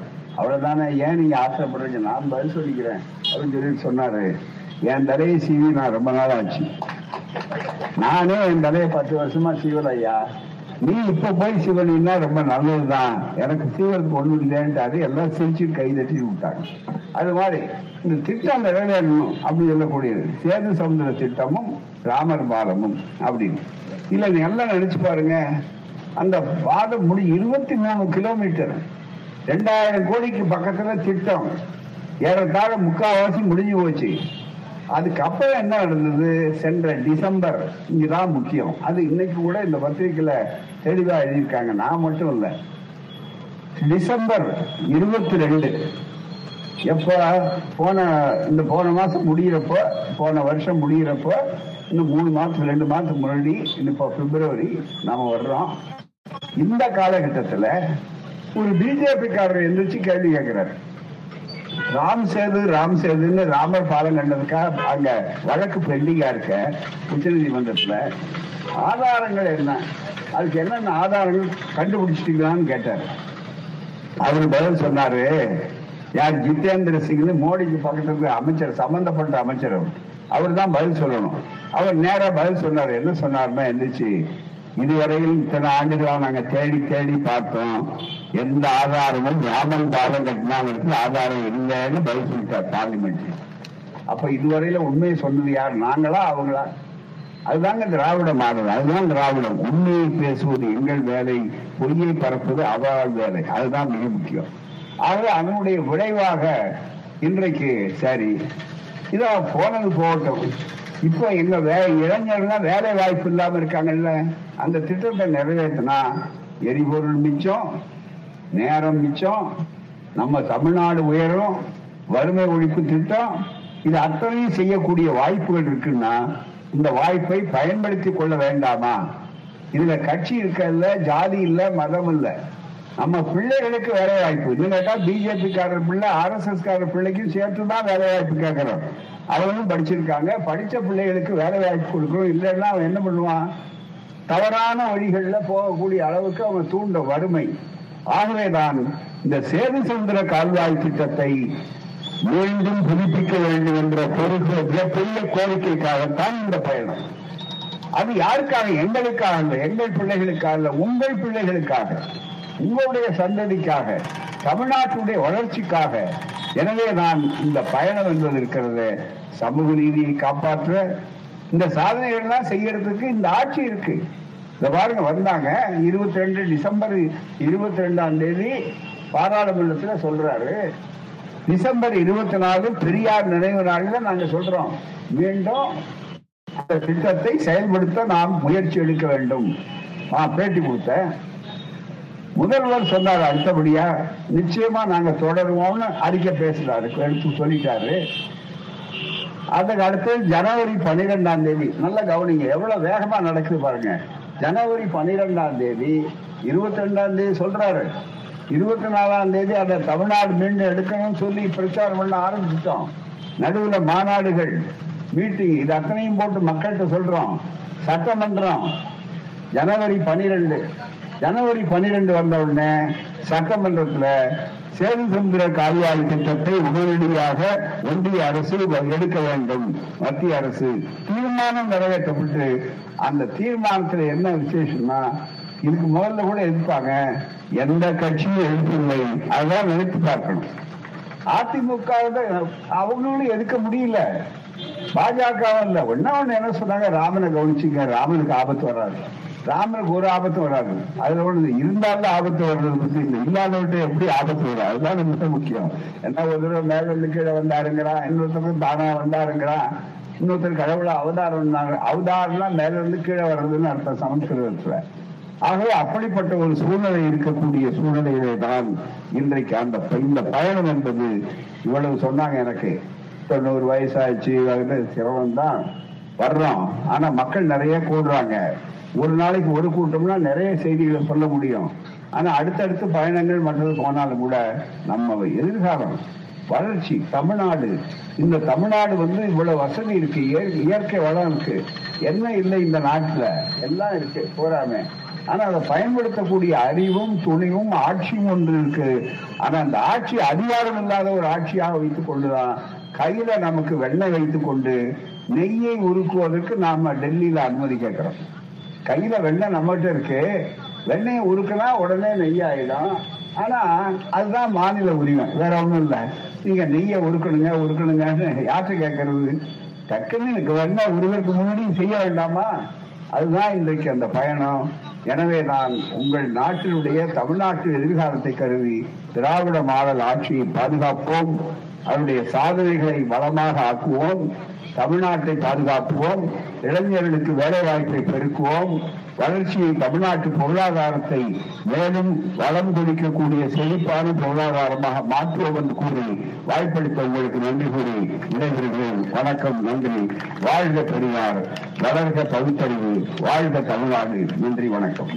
அவ்வளவுதானே ஏன் நீங்க ஆசைப்படுறீங்க? நான் பதில் சொல்லிக்கிறேன். அப்படின்னு சொல்லி சொன்னாரு. என் தலையை சீவி நான் ரொம்ப நாள் ஆச்சு. நானே என் தலையை பத்து வருஷமா சீவல ஐயா. நீ இப்ப போய் சிவனின்னா ரொம்ப நல்லதுதான். எனக்கு சீவனுக்கு ஒண்ணு இல்லைன்ட்டாரு. எல்லாம் சிரிச்சு கை தட்டி விட்டாங்க. அது மாதிரி இந்த திட்டம் நிறைவேறணும் அப்படின்னு சொல்லக்கூடியது. சேது சமுதிர திட்டமும் ராமர் பாலமும் அப்படின்னு. இல்ல நீ எல்லாம் நினைச்சு பாருங்க. அந்த பாதம் முடி இருபத்தி மூணு கிலோமீட்டர் ரெண்டாயிரம் கோடிக்கு பக்கத்துல திட்டம். ஏறத்தாழ முக்காவாசி முடிஞ்சு போச்சு. அதுக்கப்புறம் என்ன நடந்தது? சென்ற டிசம்பர் இங்கதான் முக்கியம். அது இன்னைக்கு கூட இந்த பத்திரிக்கையில தெளிவா எழுதியிருக்காங்க. நான் மட்டும் இல்ல. டிசம்பர் இருபத்தி ரெண்டு எப்ப? போன இந்த போன மாசம் முடியிறப்போ போன வருஷம் முடியிறப்போ இன்னும் மூணு மாசம் ரெண்டு மாசம் முன்னாடி இப்போ பிப்ரவரி நாம வர்றோம். இந்த காலகட்டத்துல ஒரு பிஜேபி காரர் எந்திரிச்சு கேள்வி கேட்கிறாரு. ராம் சேது ராம் சேதுன்னு ராமர் பாலம் கண்டதுக்கா அங்க வழக்கு பெண்டிங்கா இருக்க உச்ச நீதிமன்றத்துல ஆதாரங்கள் என்ன? அதுக்கு என்னென்ன ஆதாரங்கள் கண்டுபிடிச்சிட்டீங்களான்னு கேட்டாரு. அவர் பதில் சொன்னாரு யார் ஜிதேந்திர சிங்னு மோடிக்கு பக்கத்துல இருக்க அமைச்சர் சம்பந்தப்பட்ட அமைச்சர் அவர் அவர் தான் பதில் சொல்லணும். அவர் நேரா பதில் சொன்னாரு என்ன சொன்னாருன்னா எந்திரிச்சு இதுவரையில் இத்தனை ஆண்டுகளாக நாங்கள் தேடி தேடி பார்த்தோம். எந்த ஆதாரமும் ராமன் பாலம் கட்டினாங்கிறது ஆதாரம் இல்லைன்னு பதில் சொல்லிட்டார் பார்லிமெண்ட் அப்ப இதுவரையில உண்மையை சொன்னது யார்? நாங்களா அவங்களா? அதுதாங்க திராவிட மாடல். அதுதான் திராவிடம். உண்மையை பேசுவது எங்கள் வேலை பொய்யை பரப்புவது அவரால் வேலை. அதுதான் மிக முக்கியம். ஆகவே அதனுடைய விளைவாக இன்றைக்கு சரி இதோ போனது போகட்டும். இப்போ எங்க வே இளைஞர்கள்னா வேலை வாய்ப்பு இல்லாம இருக்காங்கல்ல? அந்த திட்டத்தை நிறைவேற்றினா எரிபொருள் மிச்சம் நேரம் மிச்சம் நம்ம தமிழ்நாடு உயரும் வறுமை ஒழிப்பு திட்டம் இது அத்தனையும் செய்யக்கூடிய வாய்ப்புகள் இருக்குன்னா இந்த வாய்ப்பை பயன்படுத்தி கொள்ள வேண்டாமா? இதுல கட்சி இருக்கல ஜாதி இல்ல மதம் இல்ல. நம்ம பிள்ளைகளுக்கு வேலை வாய்ப்பு இன்னும் கேட்டா பிஜேபி காரர் பிள்ளை ஆர் எஸ் எஸ் காரர் பிள்ளைக்கும் சேர்த்து தான் வேலை வாய்ப்பு கேட்கிறோம். அவங்களும் படிச்சிருக்காங்க. படிச்ச பிள்ளைகளுக்கு வேலை வாய்ப்பு கொடுக்கணும். இல்லைன்னா அவன் என்ன பண்ணுவான்? தவறான வழிகள்ல போகக்கூடிய அளவுக்கு அவன் தூண்ட வறுமை. ஆகவேதான் இந்த சேது சுந்தர கால்வாய் திட்டத்தை மீண்டும் புதுப்பிக்க வேண்டும் என்ற பொறுப்பு மிகப்பெரிய கோரிக்கைக்காகத்தான் இந்த பயணம். அது யாருக்காக? எங்களுக்காக எங்கள் பிள்ளைகளுக்காக அல்ல உங்கள் பிள்ளைகளுக்காக உங்களுடைய சந்ததிக்காக. தமிழ்நாட்டுடைய வளர்ச்சிக்காக. எனவே நான் இந்த பயணம் என்பது இருக்கிறது. சமூக நீதியை காப்பாற்ற இந்த சாதனைகள்லாம் செய்யறதுக்கு இந்த ஆட்சி இருக்கு. இந்த பாருங்க வந்தாங்க. இருபத்தி ரெண்டு டிசம்பர் இருபத்தி ரெண்டாம் தேதி பாராளுமன்றத்தில் சொல்றாரு. டிசம்பர் இருபத்தி நாலு பெரியார் நினைவு நாளில் நாங்க சொல்றோம். மீண்டும் அந்த திட்டத்தை செயல்படுத்த நாம் முயற்சி எடுக்க வேண்டும். நான் பேட்டி கொடுத்தேன். முதல்வர் சொன்னார் அடுத்தபடியா நிச்சயமா நாங்க தொடருவோம்னு அறிக்கை பேசுறாரு எடுத்து சொல்லிட்டாரு. அதுக்கு அடுத்து ஜனவரி பன்னிரெண்டாம் தேதி நல்ல கவனிங்க எவ்வளவு வேகமா நடக்குது பாருங்க. ஜனவரி பன்னிரெண்டாம் தேதி இருபத்தி ரெண்டாம் தேதி சொல்றாரு. இருபத்தி நாலாம் தேதி அதை தமிழ்நாடு மீண்டும் எடுக்கணும்னு சொல்லி பிரச்சாரம் பண்ண ஆரம்பிச்சிட்டோம். நடுவுல மாநாடுகள் மீட்டிங் இது அத்தனையும் போட்டு மக்கள்கிட்ட சொல்றோம். சட்டமன்றம் ஜனவரி பனிரெண்டு ஜனவரி பன்னிரெண்டு வந்த உடனே சட்டமன்றத்துல சேது சமுதிர கால்வாய் திட்டத்தை உடனடியாக ஒன்றிய அரசு எடுக்க வேண்டும். மத்திய அரசு தீர்மானம் நிறைவேற்றப்பட்டு அந்த தீர்மானத்துல என்ன விசேஷம்னா இதுக்கு முதல்ல கூட எதிர்ப்பாங்க எந்த கட்சியும் எதிர்ப்பில்லை அதான் நினைத்து பார்க்கணும். அதிமுக அவங்களும் எதுக்க முடியல. பாஜக இல்ல ஒன்னா ஒண்ணு என்ன சொன்னாங்க? ராமனை கவனிச்சுங்க ராமனுக்கு ஆபத்து வராது. ராமனுக்கு ஒரு ஆபத்து வராது. அதுல ஒண்ணு இருந்தாலும் ஆபத்து வர்றது வந்து இல்லை இல்லாதவர்கிட்ட எப்படி ஆபத்து வரும்? அதுதான் மிக முக்கியம். என்ன ஒரு தடவை மேல இருந்து கீழே வந்தாருங்கிறான் இன்னொருத்தர் தானா வந்தாருங்கிறான் இன்னொருத்தர் கடவுள அவதாரம் அவதாரம்னா மேல இருந்து கீழே வர்றதுன்னு அர்த்தம் சமஸ்கிருதத்துல ஆகவே அப்படிப்பட்ட ஒரு சூழ்நிலை இருக்கக்கூடிய சூழ்நிலையிலே தான் இன்றைக்கு அந்த இந்த பயணம் என்பது இவ்வளவு சொன்னாங்க எனக்கு. தொண்ணூறு வயசாச்சு சிரமம் தான் வர்றோம். ஆனா மக்கள் நிறைய கூடுறாங்க. ஒரு நாளைக்கு ஒரு கூட்டம்னா நிறைய செய்திகளை சொல்ல முடியும். ஆனா அடுத்தடுத்து பயணங்கள் மற்றது போனாலும் கூட நம்ம எதிர்காலம் வளர்ச்சி தமிழ்நாடு. இந்த தமிழ்நாடு வந்து இவ்வளவு வசதி இருக்கு இயற்கை வளம் இருக்கு. என்ன இல்லை இந்த நாட்டுல? எல்லாம் இருக்கு போறாமே. ஆனா அதை பயன்படுத்தக்கூடிய அறிவும் துணிவும் ஆட்சியும் ஒன்று இருக்கு. ஆனா அந்த ஆட்சி அதிகாரம் இல்லாத ஒரு ஆட்சியாக வைத்துக் கொண்டுதான் கையில நமக்கு வெண்ணெய் வைத்துக் கொண்டு நெய்யை உருக்குவதற்கு நாம டெல்லியில அனுமதி கேட்கிறோம். கையில வெண்ணெய் நம்மகிட்ட இருக்கு. வெண்ணெயை உருக்குனா உடனே நெய் ஆயிடும் ஆனா அதுதான் மாநில உரிமை. வேற ஒண்ணும் இல்ல. நீங்க நெய்ய உருக்கணுங்க உருக்கணுங்கன்னு யார்கிட்ட கேட்கறது? டக்குன்னு எனக்கு வெண்ணெய் உருவதற்கு முன்னாடி செய்ய வேண்டாமா? அதுதான் இன்றைக்கு அந்த பயணம். எனவே நான் உங்கள் நாட்டினுடைய தமிழ்நாட்டு எதிர்காலத்தை கருதி திராவிட மாடல் ஆட்சியை பாதுகாப்போம். அதனுடைய சாதனைகளை வளமாக ஆக்குவோம். தமிழ்நாட்டை பாதுகாப்போம் இளைஞர்களுக்கு வேலை வாய்ப்பை பெருக்குவோம். வளர்ச்சியை தமிழ்நாட்டு பொருளாதாரத்தை மேலும் வளம் கொடுக்கக்கூடிய செழிப்பான பொருளாதாரமாக மாற்றுவோம் என்று கூறி வாய்ப்பளித்த உங்களுக்கு நன்றி கூறி விடைபெறுகிறேன். வணக்கம் நன்றி. வாழ்க பெரியார். வளர்க பகுத்தறிவு. வாழ்க தமிழ்நாடு. நன்றி வணக்கம்.